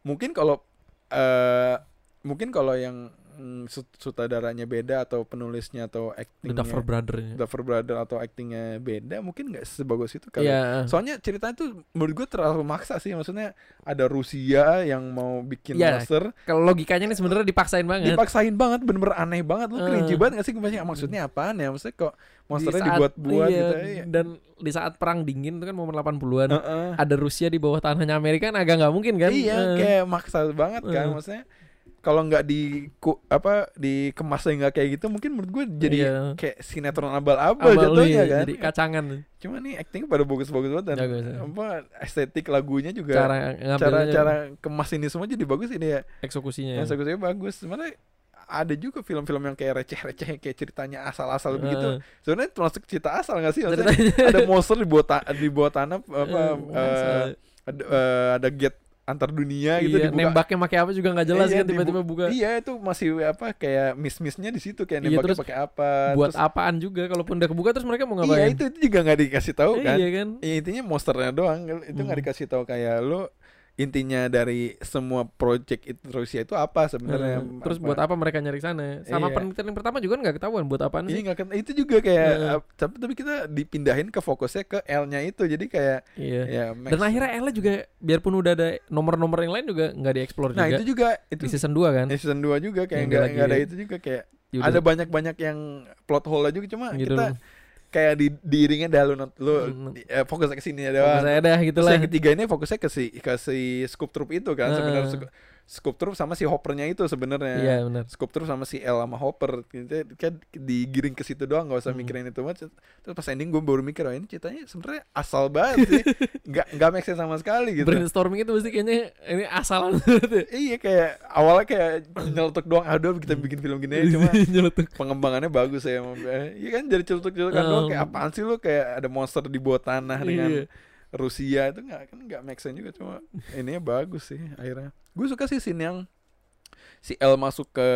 [SPEAKER 1] mungkin kalau eh mungkin kalau yang mm, sut- sutradaranya beda atau penulisnya atau
[SPEAKER 2] The
[SPEAKER 1] actingnya
[SPEAKER 2] Duffer Brother-nya.
[SPEAKER 1] Duffer Brother atau actingnya beda mungkin nggak sebagus itu kali.
[SPEAKER 2] Iya.
[SPEAKER 1] Soalnya ceritanya tuh menurut gue terlalu maksa sih. Maksudnya ada Rusia yang mau bikin
[SPEAKER 2] Iya,
[SPEAKER 1] monster,
[SPEAKER 2] Kalau logikanya ini sebenarnya dipaksain banget.
[SPEAKER 1] dipaksain banget, bener-bener aneh banget. Lu
[SPEAKER 2] Eh.
[SPEAKER 1] cringy banget gak sih? Maksudnya, maksudnya apaan ya? Maksudnya kok
[SPEAKER 2] Di
[SPEAKER 1] monsternya
[SPEAKER 2] saat-
[SPEAKER 1] dibuat-buat
[SPEAKER 2] iya,
[SPEAKER 1] gitu. Iya.
[SPEAKER 2] Dan di saat perang dingin itu kan momen 80-an.
[SPEAKER 1] Heeh.
[SPEAKER 2] Ada Rusia di bawah tanahnya Amerika kan agak nggak mungkin kan?
[SPEAKER 1] Iya,
[SPEAKER 2] Eh.
[SPEAKER 1] kayak maksa banget kan.
[SPEAKER 2] Eh.
[SPEAKER 1] Maksudnya kalau nggak di ku, apa dikemasnya nggak kayak gitu, mungkin menurut gue jadi
[SPEAKER 2] Iya.
[SPEAKER 1] kayak sinetron abal-abal
[SPEAKER 2] Abal,
[SPEAKER 1] jatuhnya
[SPEAKER 2] iya,
[SPEAKER 1] kan.
[SPEAKER 2] Jadi kacangan.
[SPEAKER 1] Cuma nih actingnya pada bagus-bagus banget dan
[SPEAKER 2] Jago sih.
[SPEAKER 1] apa estetik lagunya juga
[SPEAKER 2] Cara
[SPEAKER 1] cara cara kemas ini semua jadi bagus ini ya.
[SPEAKER 2] eksekusinya.
[SPEAKER 1] Yang eksekusinya bagus. Sebenarnya ada juga film-film yang kayak receh-receh kayak ceritanya asal-asal begitu.
[SPEAKER 2] Eh,
[SPEAKER 1] Sebenarnya termasuk cerita asal gak sih? Maksudnya ada monster di bawah ta- di bawah tanah apa
[SPEAKER 2] eh,
[SPEAKER 1] eh, ada, eh, ada gate antar dunia gitu
[SPEAKER 2] iya,
[SPEAKER 1] dibuka.
[SPEAKER 2] nembaknya pakai apa juga nggak jelas
[SPEAKER 1] Iya,
[SPEAKER 2] kan tiba-tiba buka.
[SPEAKER 1] Iya itu masih apa kayak miss-missnya di situ kayak
[SPEAKER 2] Iya,
[SPEAKER 1] nembaknya
[SPEAKER 2] terus
[SPEAKER 1] pakai apa.
[SPEAKER 2] Buat
[SPEAKER 1] terus,
[SPEAKER 2] apaan juga kalaupun udah kebuka terus mereka mau
[SPEAKER 1] Iya
[SPEAKER 2] ngapain?
[SPEAKER 1] itu, itu juga nggak dikasih tahu kan.
[SPEAKER 2] Iya kan?
[SPEAKER 1] Ya, intinya monsternya doang itu nggak
[SPEAKER 2] Hmm.
[SPEAKER 1] dikasih tahu kayak lo intinya dari semua project itu Rusia itu apa sebenarnya
[SPEAKER 2] Hmm, Terus buat apa mereka nyari sana? Sama
[SPEAKER 1] Iya.
[SPEAKER 2] penelitian yang pertama juga nggak ketahuan buat apaan
[SPEAKER 1] Iya
[SPEAKER 2] sih?
[SPEAKER 1] nggak ken- itu juga kayak
[SPEAKER 2] Heeh.
[SPEAKER 1] uh, tapi tapi kita dipindahin ke fokusnya ke L-nya itu jadi kayak
[SPEAKER 2] Iya.
[SPEAKER 1] ya
[SPEAKER 2] Dan akhirnya Ella juga biarpun udah ada nomor-nomor yang lain juga nggak dieksplor
[SPEAKER 1] nah
[SPEAKER 2] juga
[SPEAKER 1] itu juga itu
[SPEAKER 2] di season 2 kan.
[SPEAKER 1] di season 2 juga kayak nggak ada itu juga kayak
[SPEAKER 2] Yaudah,
[SPEAKER 1] ada banyak-banyak yang plot hole juga cuma
[SPEAKER 2] gitu.
[SPEAKER 1] kita kayak di diiringnya dah lu lu
[SPEAKER 2] Hmm.
[SPEAKER 1] eh, fokusnya ke sini ya
[SPEAKER 2] Fokus
[SPEAKER 1] doang.
[SPEAKER 2] saya dah gitu
[SPEAKER 1] Terus
[SPEAKER 2] lah.
[SPEAKER 1] yang ketiga ini fokusnya ke si ke si Scoop Troop itu kan
[SPEAKER 2] Heeh.
[SPEAKER 1] sebenarnya Scoop- Troop sama si Hoppernya itu sebenarnya.
[SPEAKER 2] Iya benar.
[SPEAKER 1] Scoop Troop sama si L sama Hopper kita kan digiring ke situ doang nggak usah
[SPEAKER 2] Hmm.
[SPEAKER 1] mikirin itu banget. Terus pas ending gue baru mikir oh ini ceritanya sebenarnya asal banget sih. (laughs) Nggak nggak make sense sama sekali gitu.
[SPEAKER 2] Brainstorming itu mesti kayaknya ini asalan
[SPEAKER 1] iya kayak awalnya kayak nyeletuk doang aduh kita bikin film gini aja cuma (laughs) pengembangannya bagus ya Iya kan jadi celutuk-celutukan doang kayak
[SPEAKER 2] Um,
[SPEAKER 1] apaan sih lu kayak ada monster di bawah tanah dengan
[SPEAKER 2] Iya.
[SPEAKER 1] Rusia itu nggak kan nggak make sense juga cuma ininya bagus sih akhirnya. Gue suka sih scene yang si L masuk ke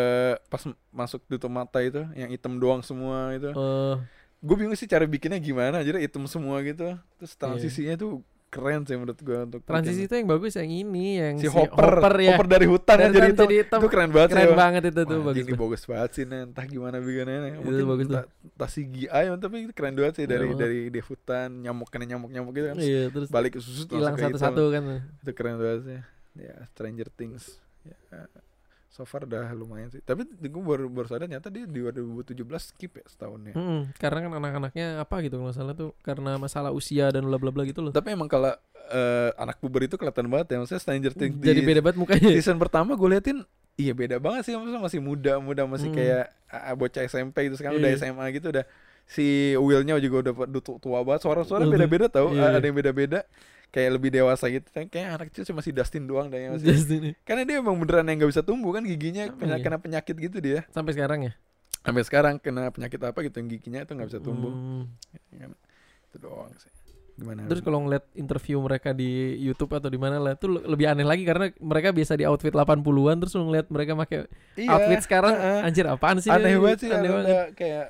[SPEAKER 1] pas masuk tutup mata itu yang hitam doang semua itu.
[SPEAKER 2] Eh,
[SPEAKER 1] Gue bingung sih cara bikinnya gimana jadi hitam semua gitu. Terus transisinya tuh keren sih menurut gue untuk
[SPEAKER 2] transisi itu yang bagus yang ini yang
[SPEAKER 1] si Hopper,
[SPEAKER 2] ya.
[SPEAKER 1] Hopper dari hutan
[SPEAKER 2] Dari
[SPEAKER 1] kan jadi
[SPEAKER 2] hutan
[SPEAKER 1] hitam.
[SPEAKER 2] jadi hitam.
[SPEAKER 1] Itu keren banget
[SPEAKER 2] Keren
[SPEAKER 1] sih. Bang.
[SPEAKER 2] banget itu tuh
[SPEAKER 1] Wah,
[SPEAKER 2] bagus.
[SPEAKER 1] ini
[SPEAKER 2] banget.
[SPEAKER 1] bagus banget sih nih. entah gimana bikinnya nih.
[SPEAKER 2] Itu
[SPEAKER 1] mungkin
[SPEAKER 2] bagus tuh.
[SPEAKER 1] entah, entah CGI tapi itu keren banget sih
[SPEAKER 2] Iya
[SPEAKER 1] dari dari di hutan nyamuk kena nyamuk nyamuk gitu kan
[SPEAKER 2] Iya terus
[SPEAKER 1] balik ke susu
[SPEAKER 2] hilang satu-satu kan.
[SPEAKER 1] itu keren banget sih ya Stranger Things ya so far udah lumayan sih tapi gue baru baru sadar ternyata dia di 2017 skip ya setahunnya
[SPEAKER 2] Mm-mm, karena kan anak-anaknya apa gitu kalau salah tuh karena masalah usia dan bla bla bla gitu loh.
[SPEAKER 1] tapi emang kalau eh, anak puber itu kelihatan banget ya maksudnya Stranger Things
[SPEAKER 2] Jadi
[SPEAKER 1] di
[SPEAKER 2] beda banget mukanya.
[SPEAKER 1] season pertama gue liatin iya beda banget sih maksudnya masih muda muda masih
[SPEAKER 2] Hmm.
[SPEAKER 1] kayak ah, bocah SMP itu sekarang udah
[SPEAKER 2] Iya.
[SPEAKER 1] SMA gitu udah si Willnya juga udah udah tu- tua banget suara-suara
[SPEAKER 2] Udah.
[SPEAKER 1] beda-beda tau
[SPEAKER 2] Iya.
[SPEAKER 1] ada yang beda-beda kayak lebih dewasa gitu kan kayak anak kecil cuma si Dustin doang deh yang masih
[SPEAKER 2] Just ini.
[SPEAKER 1] karena dia emang beneran yang nggak bisa tumbuh kan giginya kena,
[SPEAKER 2] iya?
[SPEAKER 1] kena penyakit gitu dia
[SPEAKER 2] Sampai sekarang ya.
[SPEAKER 1] sampai sekarang kena penyakit apa gitu yang giginya itu nggak bisa tumbuh
[SPEAKER 2] Hmm.
[SPEAKER 1] Ya kan? itu doang sih Gimana?
[SPEAKER 2] Terus kalau ngeliat interview mereka di YouTube atau di mana lah, itu le- lebih aneh lagi karena mereka biasa di outfit 80-an terus ngeliat mereka pakai
[SPEAKER 1] Iya,
[SPEAKER 2] outfit sekarang
[SPEAKER 1] heeh.
[SPEAKER 2] anjir apaan sih
[SPEAKER 1] aneh banget sih
[SPEAKER 2] aneh banget.
[SPEAKER 1] kayak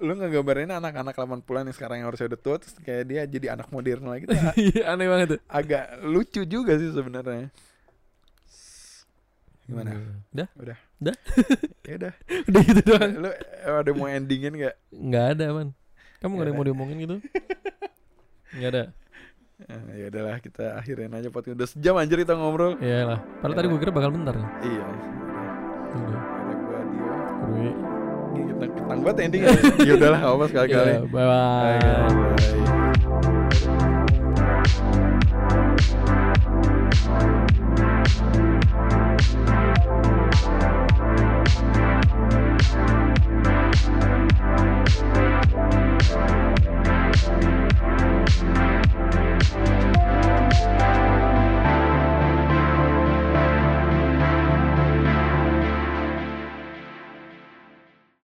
[SPEAKER 1] lu ngegambarin anak-anak 80-an yang sekarang yang harusnya udah tua terus kayak dia jadi anak modern lagi (laughs)
[SPEAKER 2] Iya, aneh banget tuh.
[SPEAKER 1] agak lucu juga sih sebenarnya. Gimana?
[SPEAKER 2] Udah? (laughs)
[SPEAKER 1] Ya udah. (laughs)
[SPEAKER 2] Udah gitu doang.
[SPEAKER 1] lu eh, ada mau endingin gak?
[SPEAKER 2] Nggak ada, man. Kamu nggak ada yang mau diomongin gitu? Nggak ada.
[SPEAKER 1] Eh, ya udahlah kita akhirin aja podcast udah sejam anjir kita ngobrol.
[SPEAKER 2] Iyalah. Padahal tadi gue kira bakal bentar.
[SPEAKER 1] Iya.
[SPEAKER 2] Udah.
[SPEAKER 1] Ada gua Dio.
[SPEAKER 2] Rui.
[SPEAKER 1] Ketang banget endingnya. (laughs) ya udahlah, apa sekali-kali.
[SPEAKER 2] Iya, bye bye.
[SPEAKER 1] Bye, guys. Bye.